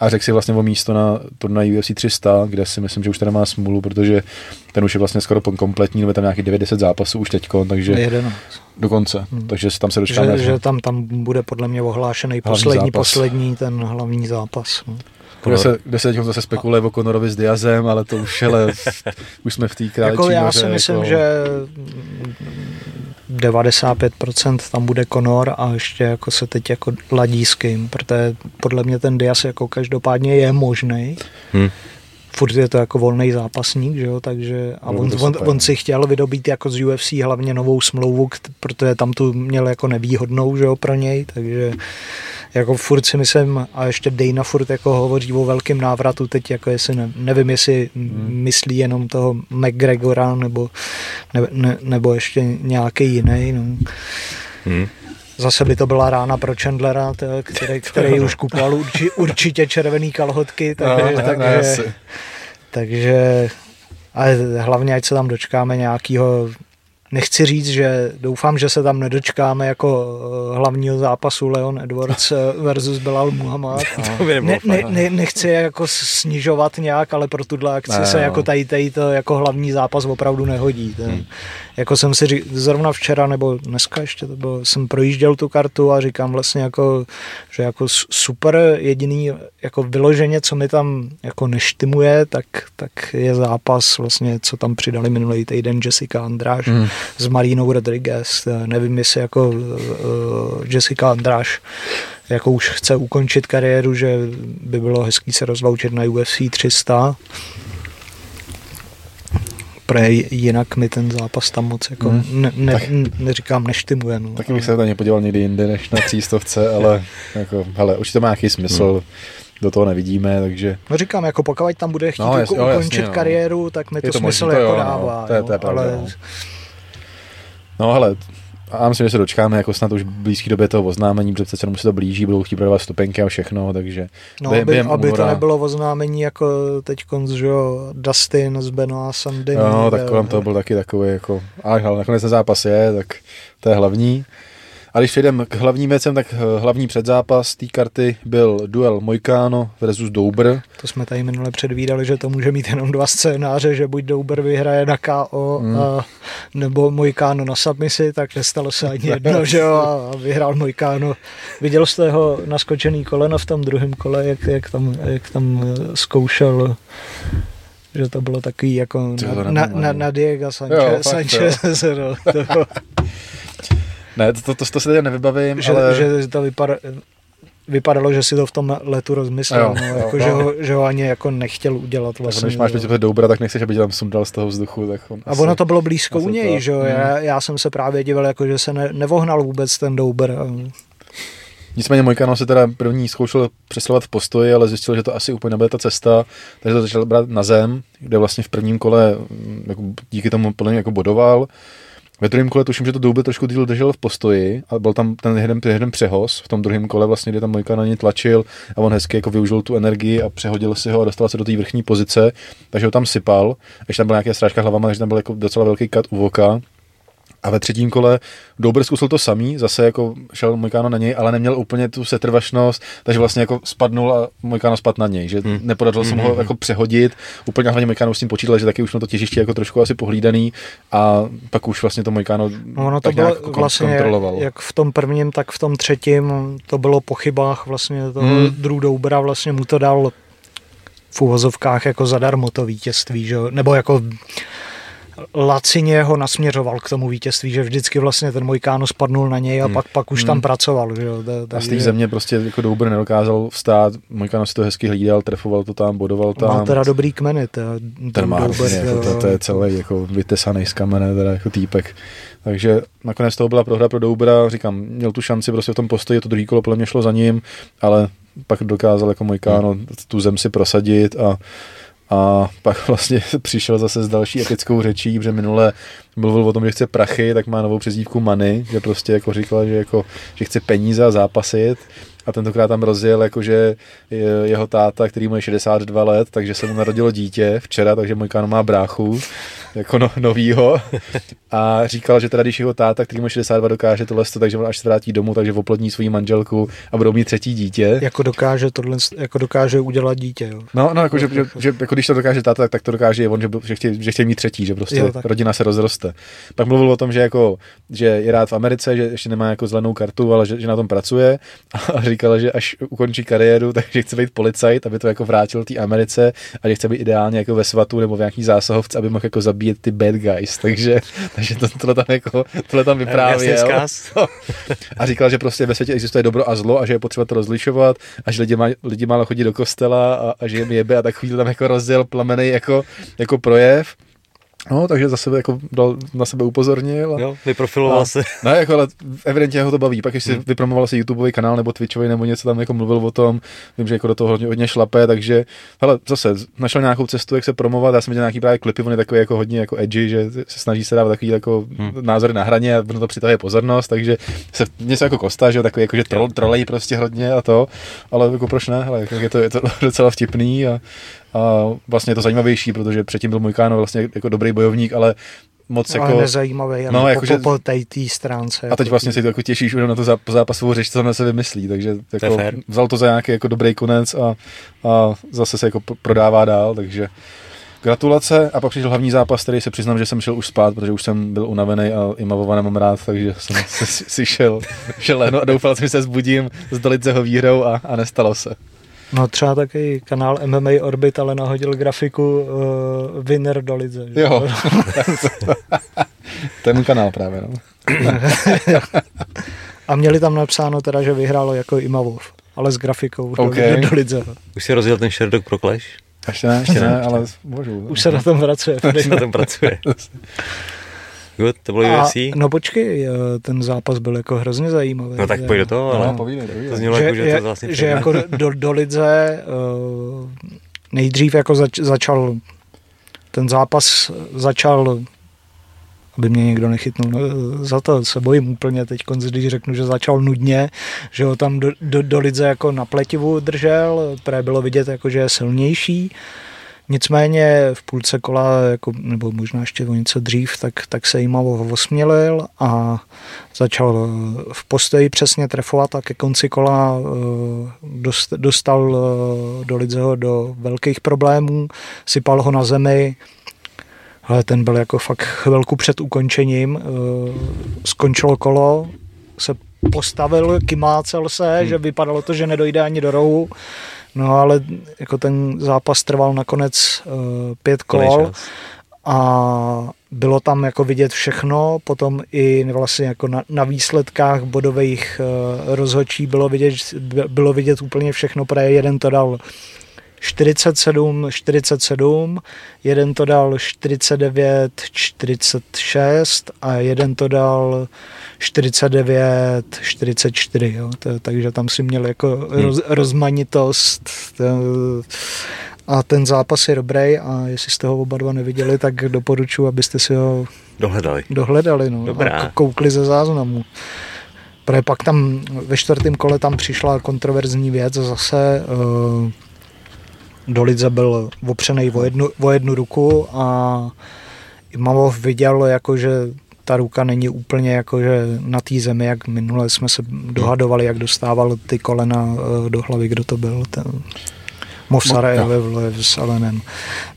a řekl si vlastně o místo na turnaj UFC 300, kde si myslím, že už tady má smůlu, protože ten už je vlastně skoro kompletní, nebo tam nějaký 90 zápasů už teďko, takže 11. dokonce, hmm. takže tam se dočkáme. Že, že, tam, tam bude podle mě ohlášený poslední, zápas. poslední ten hlavní zápas. No. Kde se, kde se teď zase spekuluje o Conorovi s Diazem, ale to už, ale, už jsme v té králičí jako Já si myslím, jako... že 95% tam bude Conor a ještě jako se teď jako ladí s kým, protože podle mě ten Diaz jako každopádně je možný. Hmm. Furt je to jako volný zápasník, že jo, takže a on, on, on, si chtěl vydobít jako z UFC hlavně novou smlouvu, protože tam tu měl jako nevýhodnou, že jo, pro něj, takže jako furt si myslím, a ještě Dana furt jako hovoří o velkém návratu teď, jako jestli ne, nevím, jestli hmm. myslí jenom toho McGregora nebo, ne, ne, nebo ještě nějaký jiný. No. Hmm. Zase by to byla rána pro Chandlera, který, který už kupoval urči, určitě červený kalhotky, takže, no, takže, takže ale hlavně, ať se tam dočkáme nějakého nechci říct, že doufám, že se tam nedočkáme jako eh, hlavního zápasu Leon Edwards eh, versus Belal Muhammad. ne, ne, ne, nechci jako snižovat nějak, ale pro tuhle akci ne, se no. jako tady, tady to jako hlavní zápas opravdu nehodí. hmm. Jako jsem si říkal, zrovna včera nebo dneska ještě to bylo, jsem projížděl tu kartu a říkám vlastně jako, že jako super jediný jako vyloženě, co mi tam jako neštimuje, tak, tak je zápas vlastně, co tam přidali minulý týden Jessica Andráš. Hmm s Marínou Rodriguez. Nevím, jestli jako uh, Jessica Andráš jako už chce ukončit kariéru, že by bylo hezký se rozloučit na UFC 300. Pre, jinak mi ten zápas tam moc jako hmm. ne, ne, tak, neříkám neštimuje. No. Taky bych se na ně podíval někdy jinde než na třístovce, ale jako, hele, určitě to má nějaký smysl. Hmm do toho nevidíme, takže... No říkám, jako pokud tam bude chtít no, jas, ukončit jo, jasně, no. kariéru, tak mi to, to smysl možný, jako to jo, dává. No, to je, to je pravda, ale... No. Hele, a myslím, že se dočkáme jako snad už v blízké době toho oznámení, protože se se to blíží, budou chtít prodávat stupenky a všechno, takže... No, během, aby, během aby to nebylo oznámení jako teď že jo, Dustin z Benoit Sandy. No, tak kolem toho byl taky takový jako, ale nakonec ten zápas je, tak to je hlavní. A když přejdeme k hlavním věcem, tak eh, hlavní předzápas té karty byl duel Mojkáno versus Doubr. To jsme tady minule předvídali, že to může mít jenom dva scénáře, že buď Doubr vyhraje na KO hmm. a, nebo Mojkáno na submisi, tak nestalo se ani jedno, že jo, a vyhrál Mojkáno. Viděl jste jeho naskočený koleno v tom druhém kole, jak, jak, tam, jak tam eh, zkoušel že to bylo takový jako na, na, na, na Diego Sanchez. Sanchez no, to, ne, to, to, to, to si teď nevybavím, že, ale... Že to vypadá, vypadalo, že si to v tom letu rozmyslel, jo, no, jo, jako, jo. Že, ho, že ho ani jako nechtěl udělat vlastně. Když máš být dobra, tak nechceš, aby tě tam sundal z toho vzduchu. Tak on a asi, ono to bylo blízko u něj, to, že jo, já, hmm. já jsem se právě díval, jako, že se ne, nevohnal vůbec ten Douber. Nicméně Mojkano se teda první zkoušel přesilovat v postoji, ale zjistil, že to asi úplně nebude ta cesta, takže to začal brát na zem, kde vlastně v prvním kole mm, jako díky tomu plně jako bodoval. Ve druhém kole tuším, že to Double trošku díl držel v postoji a byl tam ten jeden, jeden přehoz. V tom druhém kole, vlastně, kdy tam Mojka na ně tlačil a on hezky jako využil tu energii a přehodil si ho a dostal se do té vrchní pozice, takže ho tam sypal, ještě tam byla nějaká strážka hlavama, takže tam byl jako docela velký kat u voka A ve třetím kole Douber zkusil to samý, zase jako šel Mojkáno na něj, ale neměl úplně tu setrvačnost, takže vlastně jako spadnul a Mojkáno spadl na něj, že hmm. nepodařilo se mu ho jako přehodit, úplně hlavně Mojkáno s tím počítal, že taky už na to těžiště jako trošku asi pohlídaný a pak už vlastně to Mojkáno no, ono to bylo jako vlastně kontroloval. Jak v tom prvním, tak v tom třetím to bylo po chybách vlastně toho hmm. Drew vlastně mu to dal v úvozovkách jako zadarmo to vítězství, že? nebo jako lacině ho nasměřoval k tomu vítězství, že vždycky vlastně ten můj káno spadnul na něj a hmm. pak, pak už hmm. tam pracoval. Že? A z té země prostě jako Douber nedokázal vstát, můj káno si to hezky hlídal, trefoval to tam, bodoval tam. Má teda dobrý kmeny. Teda, ten má, Douber, jako, to, to, je celý jako vytesaný z kamene, teda jako týpek. Takže nakonec toho byla prohra pro Doubera, říkám, měl tu šanci prostě v tom postoji, to druhý kolo podle mě šlo za ním, ale pak dokázal jako Mojkáno hmm. tu zem si prosadit a a pak vlastně přišel zase s další epickou řečí, protože minule mluvil o tom, že chce prachy, tak má novou přezdívku Money, že prostě jako říkal, že, jako, že chce peníze a zápasit. A tentokrát tam rozjel, jakože jeho táta, který mu je 62 let, takže se mu narodilo dítě včera, takže můj káno má bráchu, jako no, novýho. A říkal, že teda když jeho táta, který mu 62 dokáže tohle, takže on až se vrátí domů, takže oplodní svoji manželku a budou mít třetí dítě. Jako dokáže tohle, jako dokáže udělat dítě, jo. No, no, jako, že, že, že jako když to dokáže táta, tak, tak to dokáže on, že, že, chtějí, že chtějí mít třetí, že prostě jo, rodina se rozroste. Pak mluvil o tom, že jako, že je rád v Americe, že ještě nemá jako zelenou kartu, ale že, že na tom pracuje a říkala, že až ukončí kariéru, takže chce být policajt, aby to jako vrátil té Americe a že chce být ideálně jako ve svatu nebo v nějaký zásahovce, aby mohl jako zabíjet ty bad guys. Takže, takže to, tohle tam jako, tohle tam vyprávěl. A říkal, že prostě ve světě existuje dobro a zlo a že je potřeba to rozlišovat a že lidi, má, lidi málo chodí do kostela a, a že jim jebe a takový tam jako rozděl plamený jako, jako projev. No, takže zase jako dal, na sebe upozornil. A, jo, vyprofiloval a, se. Ne, jako, ale evidentně ho to baví. Pak ještě hmm. vypromoval si YouTubeový kanál nebo Twitchový nebo něco tam jako mluvil o tom. Vím, že jako do toho hodně, hodně šlape, takže hele, zase našel nějakou cestu, jak se promovat. Já jsem viděl nějaký právě klipy, on je takový jako hodně jako edgy, že se snaží se dávat takový jako hmm. názory na hraně a ono to přitahuje pozornost, takže se něco jako Kosta, že takový jako, že troll, trolej prostě hodně a to, ale jako proč ne, hele, je to, je to docela vtipný a a vlastně je to zajímavější, protože předtím byl Mojkano vlastně jako dobrý bojovník, ale moc ale jako... nezajímavý, no, jako, po, po té stránce. A teď jako vlastně si to jako těšíš už na to zápasovou řeč, co na se vymyslí, takže jako, to vzal to za nějaký jako dobrý konec a, a zase se jako prodává dál, takže gratulace a pak přišel hlavní zápas, který se přiznám, že jsem šel už spát, protože už jsem byl unavený a i Mavova nemám rád, takže jsem si, si šel, šel a doufal jsem, že se zbudím s Doliceho výhrou a, a nestalo se. No třeba taky kanál MMA Orbit, ale nahodil grafiku uh, Winner do lidze. Že? Jo, ten kanál právě, no. A měli tam napsáno teda, že vyhrálo jako Imavov, ale s grafikou okay. do, do lidze. Už si rozjel ten Sherlock pro Clash? Ještě ne, ještě ne, ale můžu. Už se na tom pracuje. Už se na tom pracuje. Good, to bylo a, UFC? No počkej, ten zápas byl jako hrozně zajímavý. No tak pojď do toho, ale no, povídej, povídej. to znělo že, jako, že, to vlastně že jako do, do Lidze uh, nejdřív jako zač, začal ten zápas začal aby mě někdo nechytnul no, za to, se bojím úplně teď, když řeknu, že začal nudně, že ho tam do, do, do lidze jako na pletivu držel, protože bylo vidět, jako, že je silnější, Nicméně v půlce kola, jako, nebo možná ještě o něco dřív, tak, tak se jim osmělil a začal eh, v postoji přesně trefovat a ke konci kola eh, dostal eh, do Lidzeho do velkých problémů, sypal ho na zemi, ale ten byl jako fakt chvilku před ukončením, skončilo kolo, se postavil, kymácel se, hmm. že vypadalo to, že nedojde ani do rohu, No ale jako ten zápas trval nakonec uh, pět kol a bylo tam jako vidět všechno, potom i vlastně jako na, na výsledkách bodových uh, rozhodčí bylo vidět, bylo vidět úplně všechno, protože jeden to dal 47, 47, jeden to dal 49, 46 a jeden to dal 49, 44, jo. To, takže tam si měl jako hmm. roz, rozmanitost to, a ten zápas je dobrý a jestli jste ho oba dva neviděli, tak doporučuji, abyste si ho dohledali, dohledali no, Dobrá. a koukli ze záznamu. Protože pak tam ve čtvrtém kole tam přišla kontroverzní věc zase uh, do Lidze byl opřený o jednu, o jednu ruku a Imamov viděl, jako, že ta ruka není úplně jako, že na té zemi, jak minule jsme se dohadovali, jak dostával ty kolena eh, do hlavy, kdo to byl, ten Mosare ve s Alenem.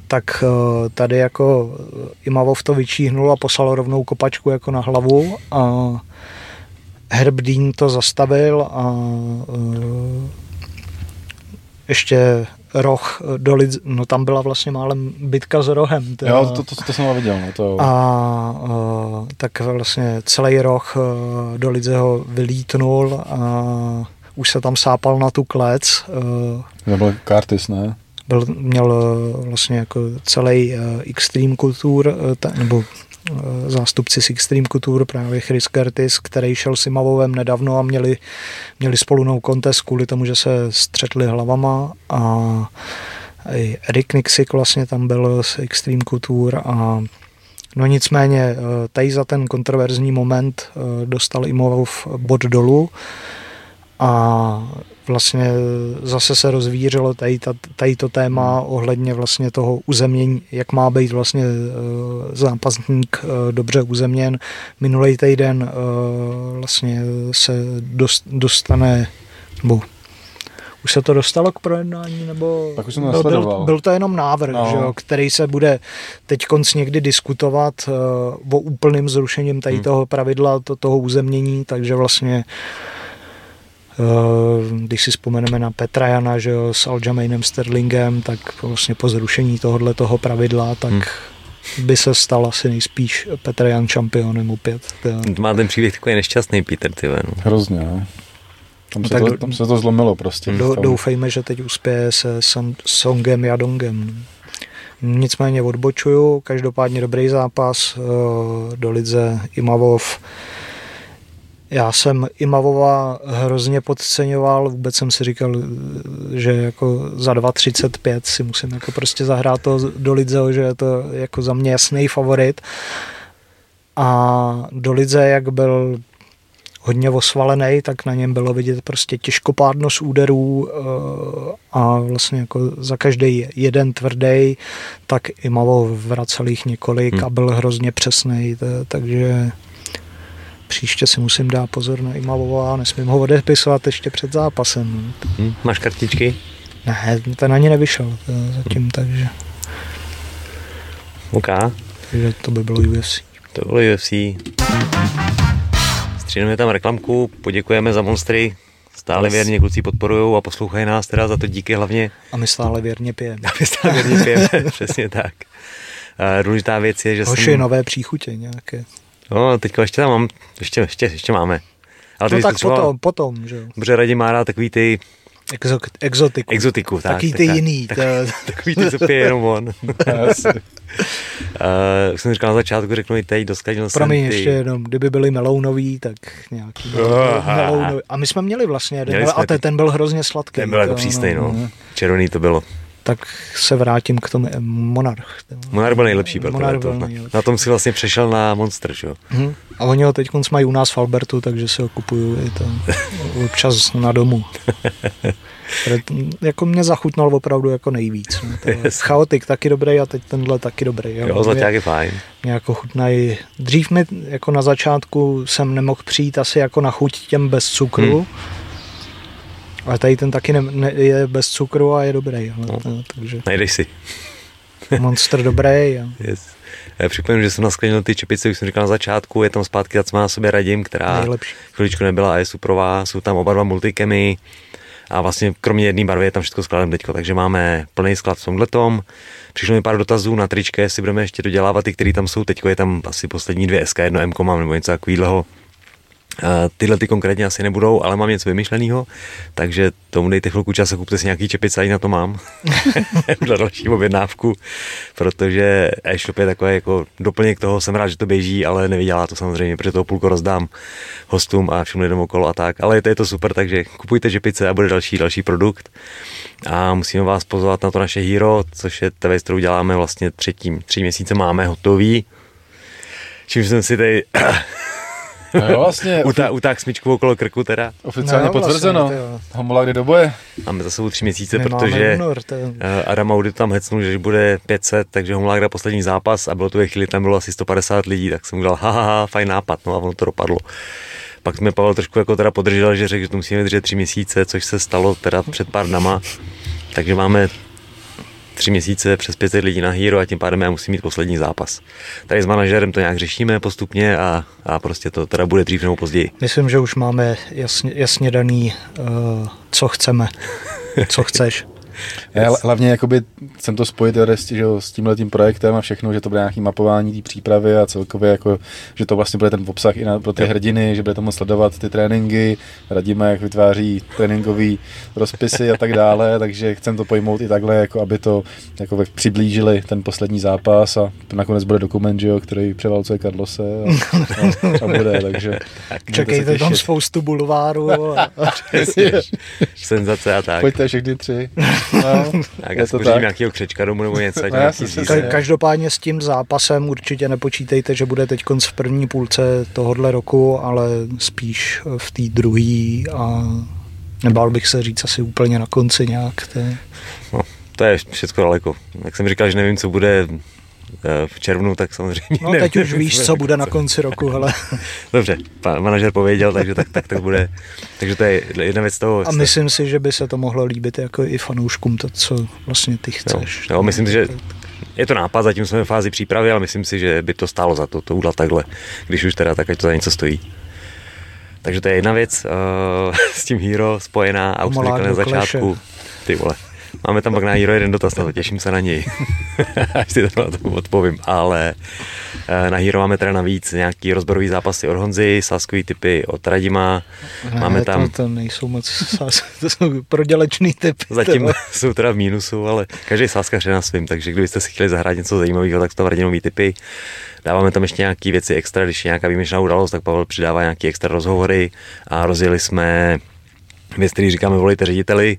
Tak eh, tady jako Imavov to vyčíhnul a poslal rovnou kopačku jako na hlavu a Herb Dean to zastavil a ještě roh do Lidz, no tam byla vlastně málem bitka s rohem. Teda. Jo, to, to, to, to jsem viděl. No, to... A, a tak vlastně celý roh do Lidze ho vylítnul a už se tam sápal na tu klec. To byl Curtis, ne? Byl, měl vlastně jako celý Extreme Couture, nebo zástupci z Extreme Couture, právě Chris Curtis, který šel s Imavovem nedávno a měli, měli spolu no contest kvůli tomu, že se střetli hlavama. A i Erik Nixik vlastně tam byl z Extreme Couture a No nicméně eh, tady za ten kontroverzní moment eh, dostal Imavov bod dolů. A vlastně zase se rozvířilo tady, tady to téma hmm. ohledně vlastně toho uzemnění, jak má být vlastně uh, zápasník uh, dobře uzemněn. Minulý týden uh, vlastně se dost, dostane, nebo už se to dostalo k projednání, nebo tak už jsem byl, byl, byl to jenom návrh, no. že jo, který se bude teď konc někdy diskutovat uh, o úplným zrušením tady hmm. toho pravidla, to, toho uzemnění, takže vlastně Eh, když si vzpomeneme na Petra Jana že jo, s Aljamainem Sterlingem, tak vlastně po zrušení tohohle toho pravidla, tak hmm by se stal asi nejspíš Petr Jan šampionem opět. Má ten příběh takový nešťastný Peter, ty no. Hrozně, ne? Tam, no se to, tam se to zlomilo prostě. Do, doufejme, že teď uspěje se Son, Songem Jadongem. Nicméně odbočuju, každopádně dobrý zápas, eh, do Lidze Imavov já jsem Imavova hrozně podceňoval, vůbec jsem si říkal, že jako za 2.35 si musím jako prostě zahrát to do Lidzeho, že je to jako za mě jasný favorit. A do Lidze, jak byl hodně osvalený, tak na něm bylo vidět prostě těžkopádnost úderů eh, a vlastně jako za každý jeden tvrdý, tak Imavo vracel jich několik hmm. a byl hrozně přesný, takže příště si musím dát pozor na Imalová a nesmím ho odepisovat ještě před zápasem. Hmm, máš kartičky? Ne, ten ani nevyšel zatím, takže... OK. Takže to by bylo UFC. To bylo UFC. Stříhneme tam reklamku, poděkujeme za monstry, Stále yes. věrně kluci podporují a poslouchají nás teda za to díky hlavně. A my stále věrně pijeme. A my stále věrně pijeme, přesně tak. Uh, důležitá věc je, že Hoši, jsem... nové příchutě nějaké. No, teďka ještě tam mám, ještě, ještě, ještě máme. Ale no tak třeba, potom, potom, že jo. Dobře, Radim má rád takový ty Exo, exotiku. Exotiku, tak. Taký ty tak, jiný. Tak, takový ty, co pije jenom on. uh, jsem říkal na začátku, řeknu i teď, doskladil jsem Promiň, ty... ještě jenom, kdyby byli melounový, tak nějaký uh, melounový. A my jsme měli vlastně jeden, měli a ten, ten byl hrozně sladký. Ten byl jako přísnej, no. no. Červený to bylo tak se vrátím k tomu Monarch. Monarch byl nejlepší, byl Monarch byl to. nejlepší. Na tom si vlastně přešel na Monster, že jo? Hmm. A oni ho teď mají u nás v Albertu, takže si ho kupuju i to občas na domu. jako mě zachutnal opravdu jako nejvíc. No. Chaotik taky dobrý a teď tenhle taky dobrý. Jo, jo je fajn. Mě jako chutnají. Dřív mi jako na začátku jsem nemohl přijít asi jako na chuť těm bez cukru, hmm ale tady ten taky ne, ne, je bez cukru a je dobrý. Ale, no. no, takže... Najdeš si. Monster dobrý. A... Yes. Já připomínám, že jsem nasklenil ty čepice, už jsem říkal na začátku, je tam zpátky ta na sobě radím, která Nejlepší. chviličku nebyla a je suprová, jsou tam oba dva multikemy a vlastně kromě jedné barvy je tam všechno skladem teďko, takže máme plný sklad v tomhle tom. Přišlo mi pár dotazů na tričke, jestli budeme ještě dodělávat ty, které tam jsou teďko, je tam asi poslední dvě SK, jedno M mám nebo něco takového Tyhle ty konkrétně asi nebudou, ale mám něco vymyšleného, takže tomu dejte chvilku čas a kupte si nějaký čepice, a i na to mám. Na další objednávku, protože e-shop je takové jako doplněk toho, jsem rád, že to běží, ale nevydělá to samozřejmě, protože toho půlko rozdám hostům a všem lidem okolo a tak, ale je to, je to super, takže kupujte čepice a bude další, další produkt. A musíme vás pozvat na to naše Hero, což je věc, kterou děláme vlastně třetím, tři měsíce máme hotový, čím jsem si tady No jo, vlastně. Utá, utáh smyčku okolo krku teda. Oficiálně No, vlastně, potvrzeno. jo. Homola kdy do boje. Máme za sebou tři měsíce, Nemáme protože únor, to eh, Adam Audi tam hecnul, že bude 500, takže Homolák dá poslední zápas a bylo to ve chvíli, tam bylo asi 150 lidí, tak jsem udělal, haha, ha, fajn nápad, no a ono to dopadlo. Pak mě Pavel trošku jako teda podržel, že řekl, že to musíme vydržet tři měsíce, což se stalo teda před pár dnama, takže máme tři měsíce přes 500 lidí na Hero a tím pádem já musím mít poslední zápas. Tady s manažerem to nějak řešíme postupně a, a prostě to teda bude dřív nebo později. Myslím, že už máme jasně, jasně daný, uh, co chceme, co chceš. Já hla- hlavně jakoby chcem to spojit že jo, s tímhle tím projektem a všechno, že to bude nějaký mapování té přípravy a celkově jako, že to vlastně bude ten obsah i na, pro ty hrdiny, že bude tomu sledovat ty tréninky, radíme, jak vytváří tréninkový rozpisy a tak dále, takže chcem to pojmout i takhle, jako aby to jako přiblížili ten poslední zápas a nakonec bude dokument, že jo, který převálcuje Carlose a, a, a bude, takže se Čekejte tam spoustu bulváru. A, a Senzace a tak. Pojďte všechny tři. No, Tak je já to tak. nějakého křečka domů nebo něco, No, ka- každopádně s tím zápasem určitě nepočítejte, že bude teď v první půlce tohohle roku, ale spíš v té druhé a nebál bych se říct asi úplně na konci nějak. To je, No, to je všechno daleko. Jak jsem říkal, že nevím, co bude v červnu, tak samozřejmě no teď už víš, co bude na konci roku, hele. Dobře, pan manažer pověděl, takže tak, tak to bude. Takže to je jedna věc toho. A myslím si, že by se to mohlo líbit jako i fanouškům, to, co vlastně ty chceš. jo, myslím si, že je to nápad, zatím jsme v fázi přípravy, ale myslím si, že by to stálo za to, to udělat takhle. Když už teda, tak ať to za něco stojí. Takže to je jedna věc uh, s tím Hero spojená a už jsem na začátku. Ty vole. Máme tam pak na Hero jeden dotaz, no, těším se na něj. Až si to na to odpovím. Ale eh, na Hero máme teda navíc nějaký rozborový zápasy od Honzy, sáskový typy od Radima. Máme Ne, tam, To, to nejsou moc, sás- to jsou prodělečný typy. zatím tyhle. jsou teda v mínusu, ale každý sáskař je na svým, takže kdybyste si chtěli zahrát něco zajímavého, tak jsou tam Radinový typy. Dáváme tam ještě nějaké věci extra, když je nějaká výjimečná událost, tak Pavel přidává nějaké extra rozhovory a rozjeli jsme věc, který říkáme volejte řediteli.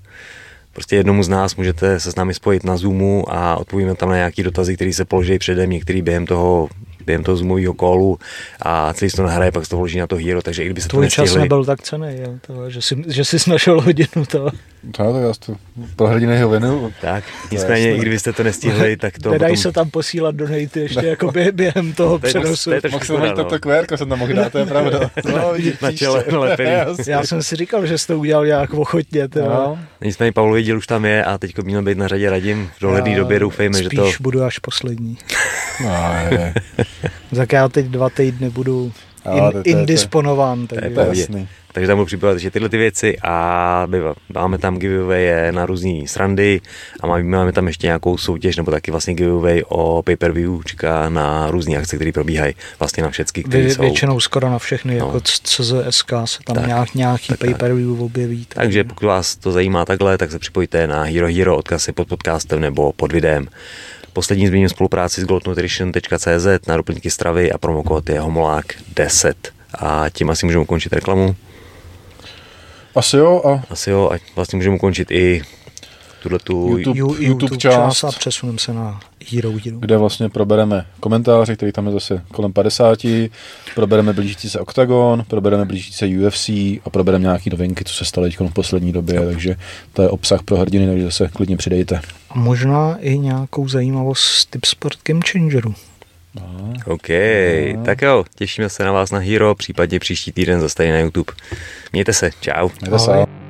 Prostě jednomu z nás můžete se s námi spojit na Zoomu a odpovíme tam na nějaké dotazy, které se položí předem, některý během toho během toho zoomového kolu a celý se to nahraje, pak se to vloží na to hero, takže i kdyby se to Tvůj čas nestihli, nebyl tak cený, jo, to, že, jsi, že jsi našel hodinu to. No, tak já to pro hrdiny ho věnu. tak, nicméně, i kdybyste to nestihli, tak to Nedají potom... se tam posílat donate ještě jako bě- během toho To je přenosu. to je trošku Mohl jsem mít no. kvérko, jsem tam mohl dát, to je pravda. No, vidíš, Na čele nalepený. Já jsem si říkal, že jsi to udělal nějak ochotně. Ty, No. Nicméně Pavlovi díl už tam je a teď měl být na řadě Radim v dohledné Já době, doufejme, že spíš to... budu až poslední. No, je. Tak já teď dva týdny budu in, to- to to indisponován. To je Takže To je jasný. Takže tam budu připravovat ještě tyhle ty věci a bývá- máme tam giveaway na různé srandy a máme, máme tam ještě nějakou soutěž nebo taky vlastně giveaway o pay-per-view čeká na různé akce, které probíhají vlastně na všechny, které vě, jsou. většinou skoro na všechny, No. jako CZSK se tam Tak, nějak, nějaký tak, tak. pay-per-view objeví. Takže pokud vás to zajímá takhle, tak se připojte na Hero Hero, odkaz je pod podcastem nebo pod videem. Poslední zmíním spolupráci s goldnutrition.cz na doplňky stravy a promokód je homolák 10. A tím asi můžeme ukončit reklamu. Asi jo a Asi jo, a vlastně můžeme ukončit i tuhle tu YouTube. Ju- YouTube část. a přesuneme se na Hero Hero. kde vlastně probereme komentáře, který tam je zase kolem 50, probereme blížící se Octagon, probereme blížící se UFC a probereme nějaké novinky, co se staly teď v poslední době, takže to je obsah pro hrdiny, takže se klidně přidejte. A možná i nějakou zajímavost z Tip Sport Game Changeru. OK, tak jo, těšíme se na vás na Hero, případně příští týden zase tady na YouTube. Mějte se, čau. Mějte se. Ahoj.